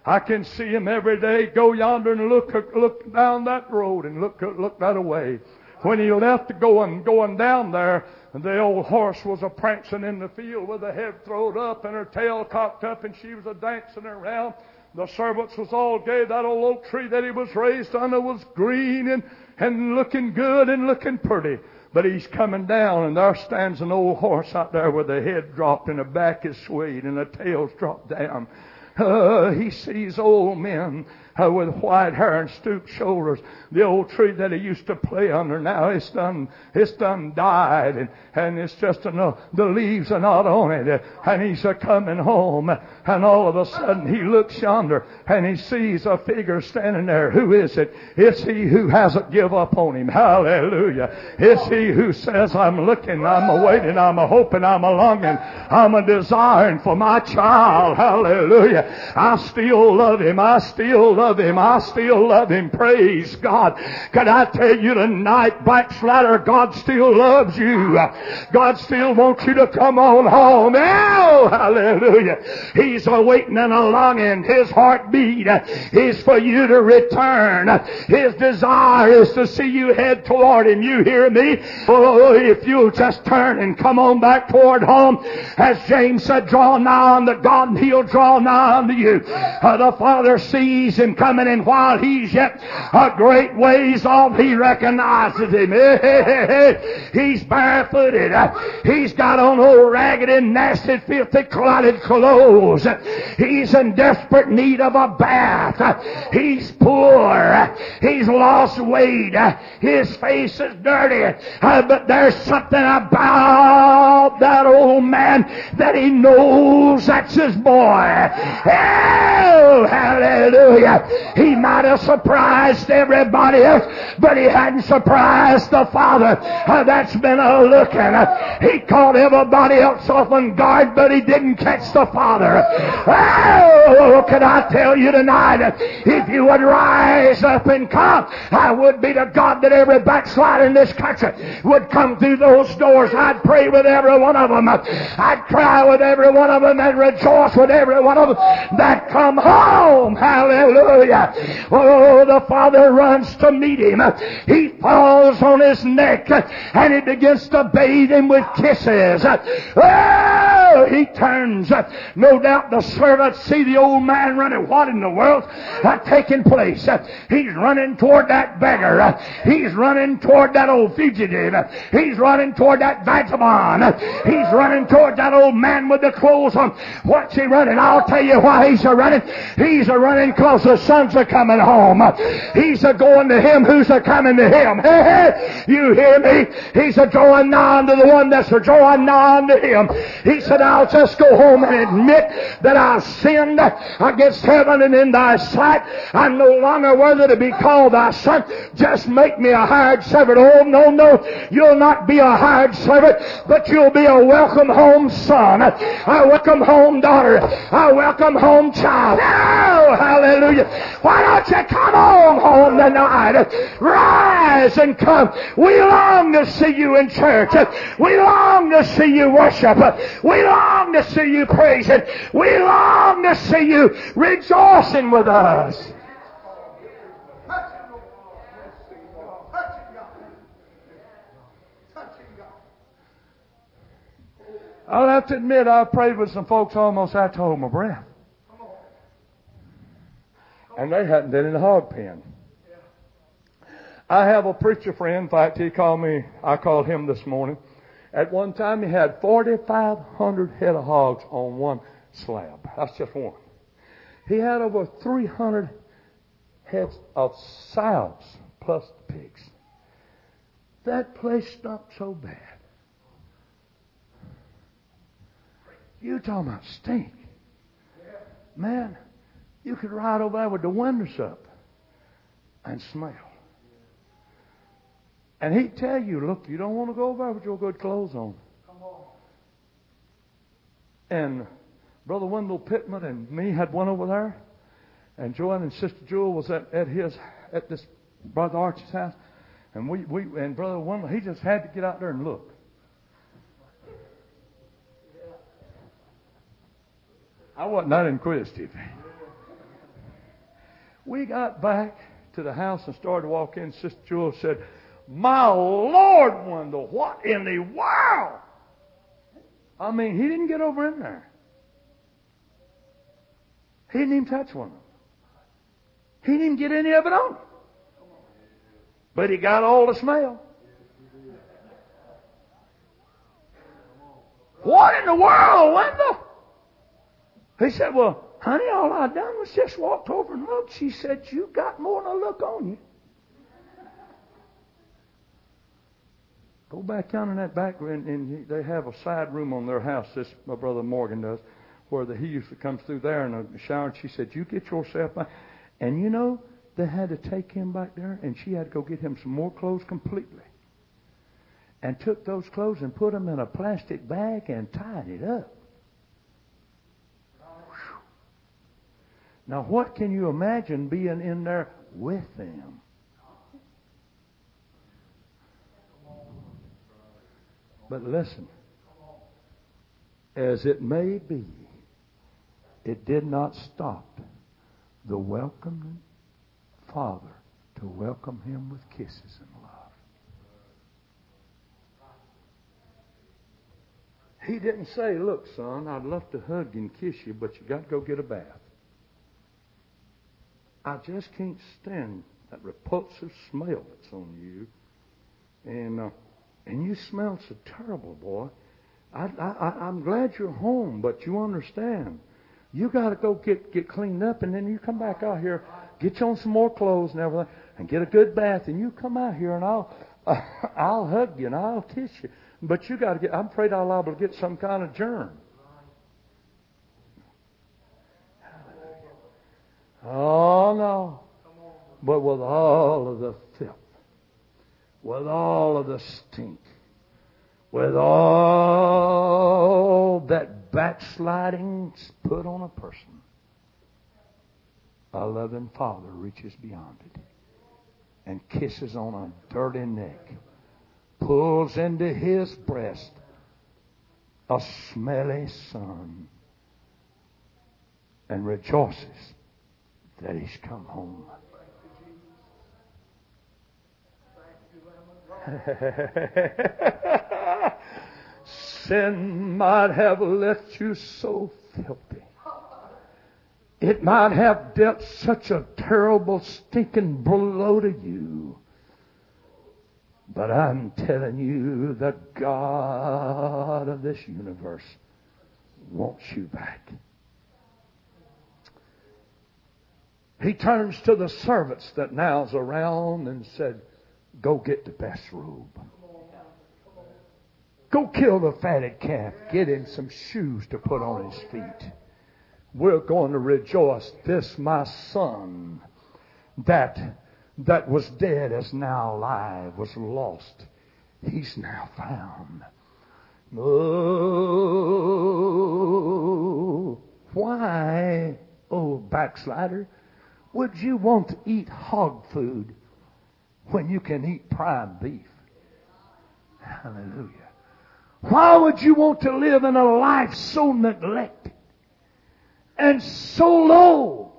Speaker 1: I can see him every day go yonder and look, look down that road and look, look that way. When he left going, going down there, the old horse was a prancing in the field with her head thrown up and her tail cocked up and she was a dancing around. The servants was all gay. That old oak tree that he was raised under was green and, and looking good and looking pretty. But he's coming down and there stands an old horse out there with the head dropped and the back is swayed and the tail's dropped down. Uh, he sees old men uh, with white hair and stooped shoulders. The old tree that he used to play under now it's done, it's done died and, and it's just enough, the leaves are not on it. And he's a coming home and all of a sudden he looks yonder and he sees a figure standing there. Who is it? It's he who hasn't give up on him. Hallelujah. It's he who says, I'm looking, I'm waiting, I'm a hoping, I'm a longing, I'm a desiring for my child. Hallelujah. I still love him. I still love love Him. I still love Him. Praise God. Can I tell you tonight, backslider, God still loves you. God still wants you to come on home. Oh, hallelujah. He's a waiting and a longing. His heartbeat is for you to return. His desire is to see you head toward Him. You hear me? Oh, if you'll just turn and come on back toward home, as James said, draw nigh unto God and He'll draw nigh unto you. Uh, the Father sees and coming, and while he's yet a great ways off, he recognizes him. He's barefooted. He's got on old ragged and nasty, filthy, clotted clothes. He's in desperate need of a bath. He's poor. He's lost weight. His face is dirty. But there's something about that old man that he knows that's his boy. Oh, hallelujah. He might have surprised everybody else, but he hadn't surprised the Father uh, that's been a looking. Uh, he caught everybody else off on guard, but he didn't catch the Father. Oh, can I tell you tonight, if you would rise up and come, I would be to God that every backslider in this country would come through those doors. I'd pray with every one of them. I'd cry with every one of them and rejoice with every one of them that come home. Hallelujah. Oh, the father runs to meet him. He falls on his neck and he begins to bathe him with kisses. Oh, he turns. No doubt the servants see the old man running. What in the world uh, taking place? He's running toward that beggar. He's running toward that old fugitive. He's running toward that vagabond. He's running toward that old man with the clothes on. What's he running? I'll tell you why he's a running. He's a running close the sons are coming home. He's a going to him who's a coming to him. you hear me? He's a drawing nigh to the one that's a drawing nigh to him. He said, I'll just go home and admit that I've sinned against heaven and in thy sight. I'm no longer worthy to be called thy son. Just make me a hired servant. Oh, no, no. You'll not be a hired servant, but you'll be a welcome home son. A welcome home daughter. A welcome home child. Oh, hallelujah. Why don't you come on home tonight? Rise and come. We long to see you in church. We long to see you worship. We long to see you praising. We long to see you rejoicing with us. I'll have to admit, I prayed with some folks almost I told my breath. And they hadn't been in the hog pen. I have a preacher friend. In fact, he called me, I called him this morning. At one time, he had 4,500 head of hogs on one slab. That's just one. He had over 300 heads of sows plus the pigs. That place stunk so bad. You talking about stink. Man, you could ride over there with the windows up and smell. And he'd tell you, look, you don't want to go over there with your good clothes on. Come on. And Brother Wendell Pittman and me had one over there. And Joanne and Sister Jewel was at, at his at this Brother Archie's house. And we, we and Brother Wendell, he just had to get out there and look. I wasn't that inquisitive. We got back to the house and started walking. Sister Jewel said, My Lord, Wendell, what in the world? I mean, he didn't get over in there. He didn't even touch one of them. He didn't even get any of it on. But he got all the smell. What in the world, Wendell? He said, Well, honey, all I done was just walked over and looked. She said, You got more than a look on you. Go back down in that back room, and they have a side room on their house. This my brother Morgan does, where the, he used to come through there in the shower. And she said, "You get yourself back." And you know, they had to take him back there, and she had to go get him some more clothes completely. And took those clothes and put them in a plastic bag and tied it up. Now, what can you imagine being in there with them? But listen, as it may be, it did not stop the welcoming Father to welcome him with kisses and love. He didn't say, Look, son, I'd love to hug and kiss you, but you got to go get a bath. I just can't stand that repulsive smell that's on you. And uh, and you smell so terrible, boy. I, I, I'm glad you're home, but you understand. You got to go get, get cleaned up, and then you come back out here, get you on some more clothes and everything, and get a good bath, and you come out here, and I'll, uh, (laughs) I'll hug you and I'll kiss you. But you got to get. I'm afraid I'll liable to get some kind of germ. Oh no! But with all of the filth with all of the stink, with all that backsliding put on a person, a loving father reaches beyond it and kisses on a dirty neck, pulls into his breast a smelly son, and rejoices that he's come home. (laughs) Sin might have left you so filthy. It might have dealt such a terrible stinking blow to you. But I'm telling you, the God of this universe wants you back. He turns to the servants that now's around and said, Go get the best robe. Go kill the fatted calf. Get him some shoes to put on his feet. We're going to rejoice. This my son that that was dead is now alive, was lost. He's now found. Oh, why, oh backslider, would you want to eat hog food when you can eat prime beef. Hallelujah. Why would you want to live in a life so neglected and so low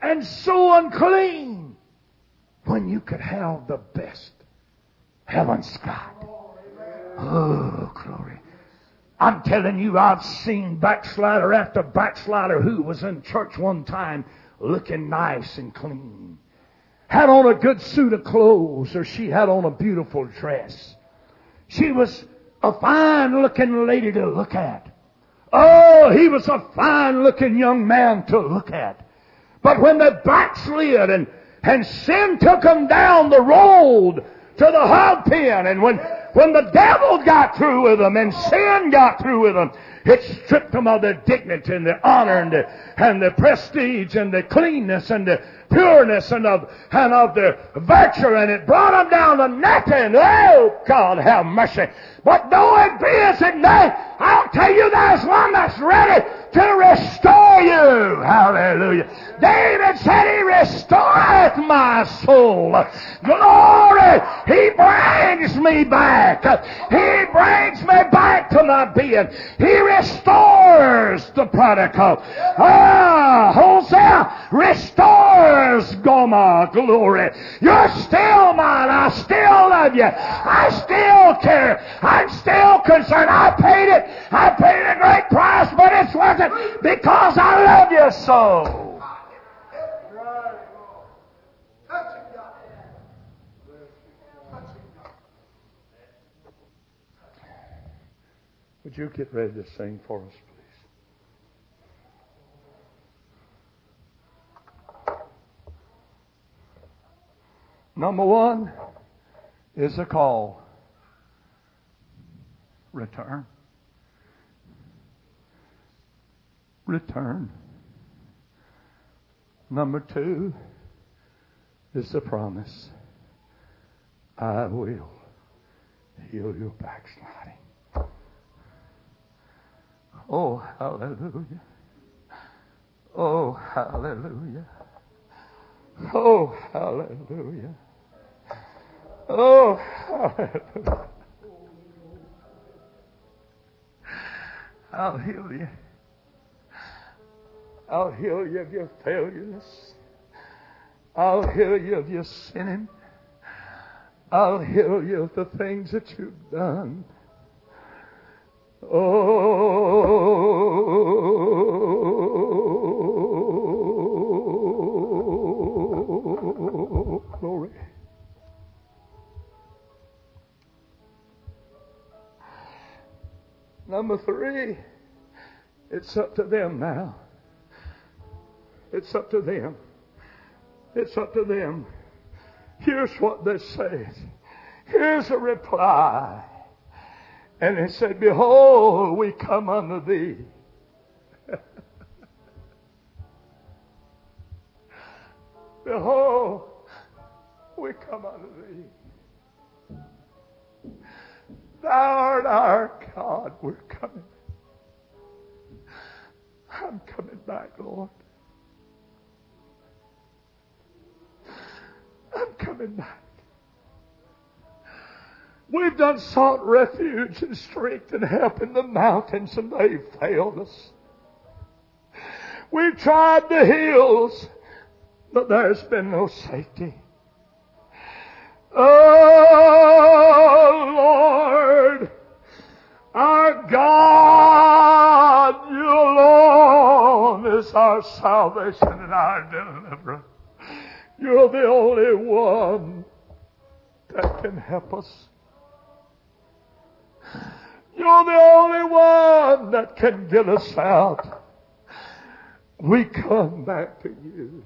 Speaker 1: and so unclean when you could have the best heaven's God? Oh, glory. I'm telling you, I've seen backslider after backslider who was in church one time looking nice and clean had on a good suit of clothes or she had on a beautiful dress. She was a fine looking lady to look at. Oh, he was a fine looking young man to look at. But when they backslid and, and sin took them down the road to the hog pen and when, when the devil got through with them and sin got through with them, it stripped them of their dignity and their honor and the, and the prestige and the cleanness and the pureness and of, and of their virtue, and it brought them down to nothing. Oh, God have mercy. But though it be as it may, I'll tell you there's one that's ready to restore you. Hallelujah. David said, He restoreth my soul. Glory. He brings me back. He brings me back to my being. He restores the prodigal. Ah, Hosea restores Gomer. Glory. You're still mine. I still love you. I still care. I'm still concerned. I paid it. I paid a great price, but it's worth it because I love you so. Would you get ready to sing for us, please? Number one is a call. Return. Return. Number two is the promise. I will heal your backsliding. Oh, hallelujah. Oh, hallelujah. Oh, hallelujah. Oh, hallelujah. I'll heal you. I'll heal you of your failures. I'll heal you of your sinning. I'll heal you of the things that you've done. Oh, glory. Number three, it's up to them now. It's up to them. It's up to them. Here's what they said. Here's a reply. And they said, Behold, we come unto thee. (laughs) Behold, we come unto thee. Thou art our God. We're coming. I'm coming back, Lord. I'm coming back. We've done sought refuge and strength and help in the mountains and they've failed us. We've tried the hills, but there's been no safety. Oh Lord, our God, you alone is our salvation and our deliverer. You're the only one that can help us. You're the only one that can get us out. We come back to you.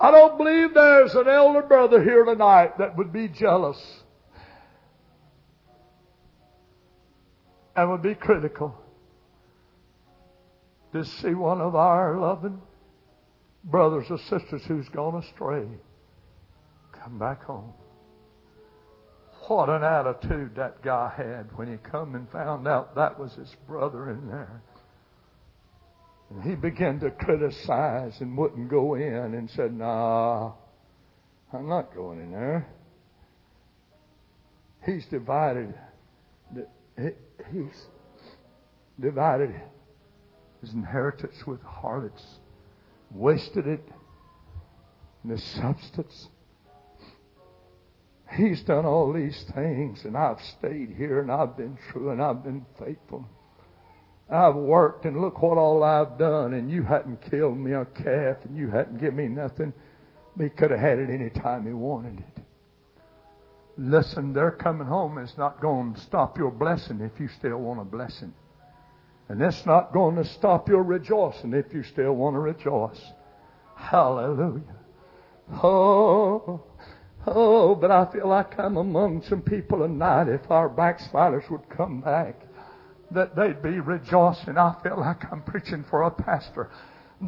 Speaker 1: I don't believe there's an elder brother here tonight that would be jealous and would be critical to see one of our loving brothers or sisters who's gone astray come back home. What an attitude that guy had when he come and found out that was his brother in there. And he began to criticize and wouldn't go in and said, Nah, I'm not going in there. He's divided. He's divided his inheritance with harlots, wasted it in the substance. He's done all these things, and I've stayed here, and I've been true, and I've been faithful. I've worked and look what all I've done and you hadn't killed me a calf and you hadn't given me nothing. He could have had it any time he wanted it. Listen, they're coming home It's not going to stop your blessing if you still want a blessing. And it's not going to stop your rejoicing if you still want to rejoice. Hallelujah. Oh, oh, but I feel like I'm among some people tonight if our backsliders would come back that they'd be rejoicing. I feel like I'm preaching for a pastor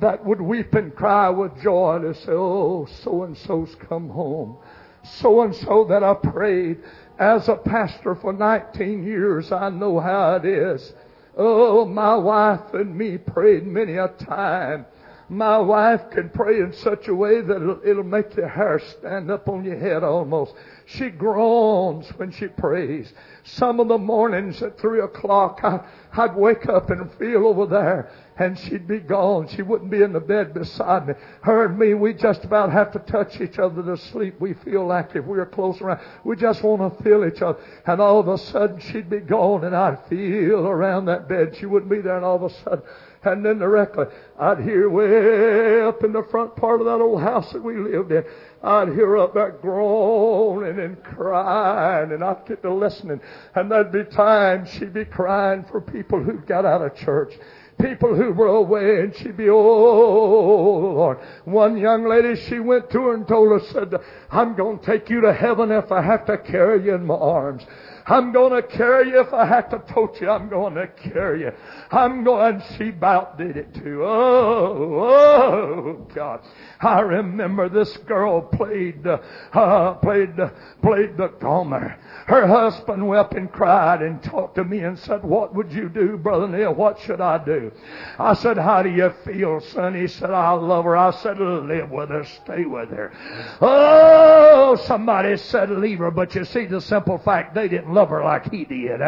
Speaker 1: that would weep and cry with joy to say, oh, so and so's come home. So and so that I prayed as a pastor for 19 years. I know how it is. Oh, my wife and me prayed many a time my wife can pray in such a way that it'll, it'll make your hair stand up on your head almost. She groans when she prays. Some of the mornings at three o'clock, I, I'd wake up and feel over there and she'd be gone. She wouldn't be in the bed beside me. Her and me, we just about have to touch each other to sleep. We feel like if we were close around, we just want to feel each other. And all of a sudden she'd be gone and I'd feel around that bed. She wouldn't be there and all of a sudden and then directly I'd hear way up in the front part of that old house that we lived in, I'd hear up there groaning and crying, and I'd get to listening, and there'd be times she'd be crying for people who got out of church people who were away and she'd be, oh Lord. One young lady, she went to her and told her, said, I'm going to take you to heaven if I have to carry you in my arms. I'm going to carry you if I have to tote you. I'm going to carry you. I'm going. She about did it too. Oh, oh, God. I remember this girl played, uh, played, played the Gomer. Her husband wept and cried and talked to me and said, what would you do, Brother Neil? What should I do? I said, how do you feel, son? He said, I love her. I said, live with her. Stay with her. Oh, somebody said leave her, but you see the simple fact they didn't love her like he did.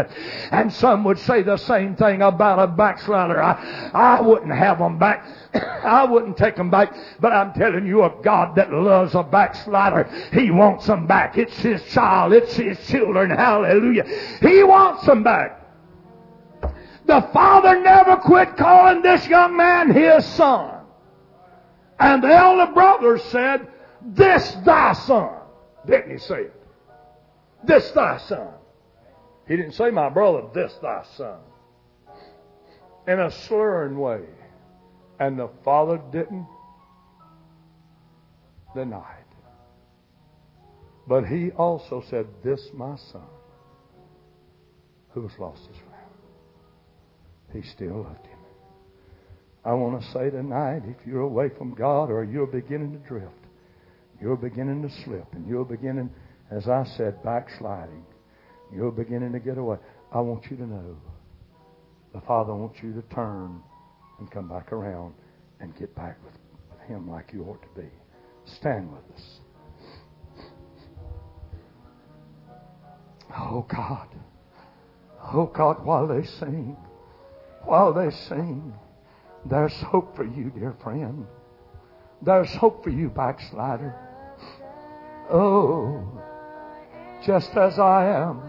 Speaker 1: And some would say the same thing about a backslider. I, I wouldn't have them back. (coughs) I wouldn't take them back, but I'm telling you, a God that loves a backslider, He wants them back. It's His child, it's His children. Hallelujah. He wants them back. The father never quit calling this young man his son. And the elder brother said, This thy son. Didn't he say it? This thy son. He didn't say, My brother, this thy son. In a slurring way. And the father didn't deny it. But he also said, This my son, who has lost his friend. He still loved him. I want to say tonight, if you're away from God or you're beginning to drift, you're beginning to slip, and you're beginning, as I said, backsliding, you're beginning to get away. I want you to know the Father wants you to turn and come back around and get back with, Him like you ought to be. Stand with us. Oh God. Oh God, while they sing, while they sing, there's hope for you, dear friend. There's hope for you, backslider. Oh, just as I am,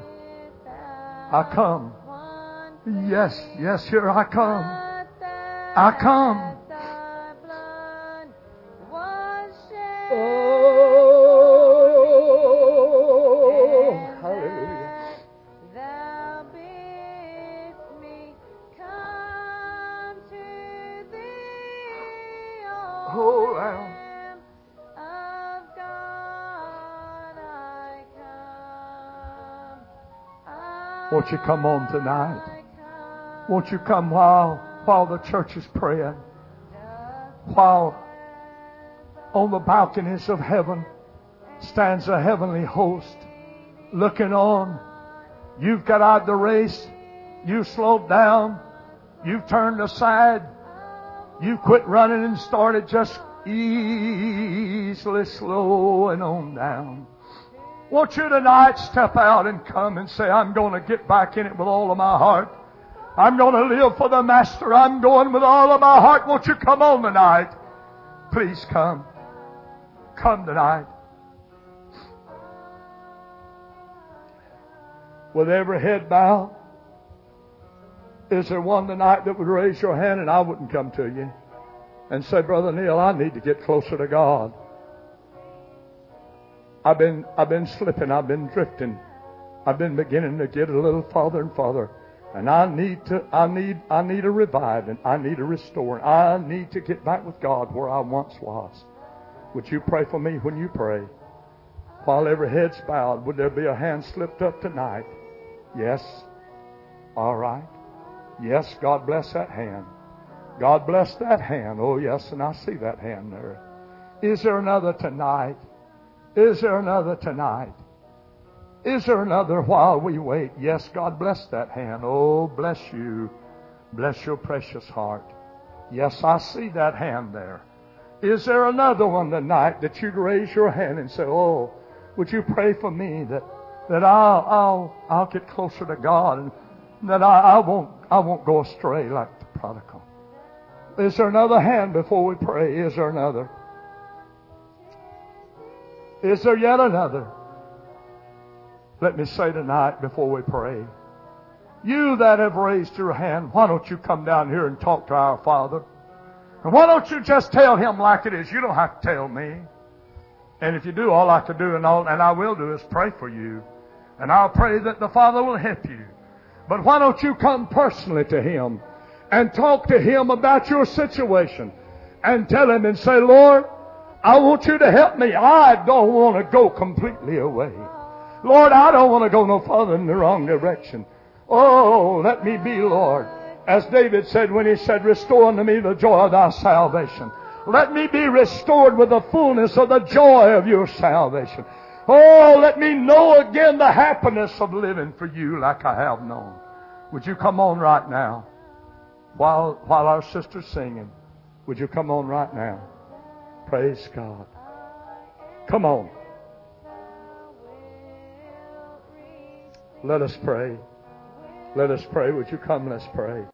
Speaker 1: I come. Yes, yes, here I come. I come. Won't you come on tonight? Won't you come while while the church is praying? While on the balconies of heaven stands a heavenly host looking on. You've got out the race. You've slowed down. You've turned aside. You've quit running and started just easily slowing on down. Won't you tonight step out and come and say, I'm going to get back in it with all of my heart. I'm going to live for the Master. I'm going with all of my heart. Won't you come on tonight? Please come. Come tonight. With every head bowed, is there one tonight that would raise your hand and I wouldn't come to you and say, Brother Neil, I need to get closer to God. I've been, I've been slipping. I've been drifting. I've been beginning to get a little farther and farther. And I need to, I need, I need a reviving. I need a restoring. I need to get back with God where I once was. Would you pray for me when you pray? While every head's bowed, would there be a hand slipped up tonight? Yes. All right. Yes, God bless that hand. God bless that hand. Oh, yes, and I see that hand there. Is there another tonight? Is there another tonight? Is there another while we wait? Yes, God bless that hand. Oh, bless you. Bless your precious heart. Yes, I see that hand there. Is there another one tonight that you'd raise your hand and say, Oh, would you pray for me that, that I'll, I'll, I'll get closer to God and that I, I won't, I won't go astray like the prodigal? Is there another hand before we pray? Is there another? Is there yet another? Let me say tonight before we pray. You that have raised your hand, why don't you come down here and talk to our Father? And why don't you just tell Him like it is? You don't have to tell me. And if you do, all I can do and all, and I will do is pray for you. And I'll pray that the Father will help you. But why don't you come personally to Him and talk to Him about your situation and tell Him and say, Lord, I want you to help me. I don't want to go completely away. Lord, I don't want to go no further in the wrong direction. Oh, let me be, Lord. As David said when he said, Restore unto me the joy of thy salvation. Let me be restored with the fullness of the joy of your salvation. Oh, let me know again the happiness of living for you like I have known. Would you come on right now? While, while our sister's singing, would you come on right now? Praise God. Come on. Let us pray. Let us pray. Would you come? Let's pray.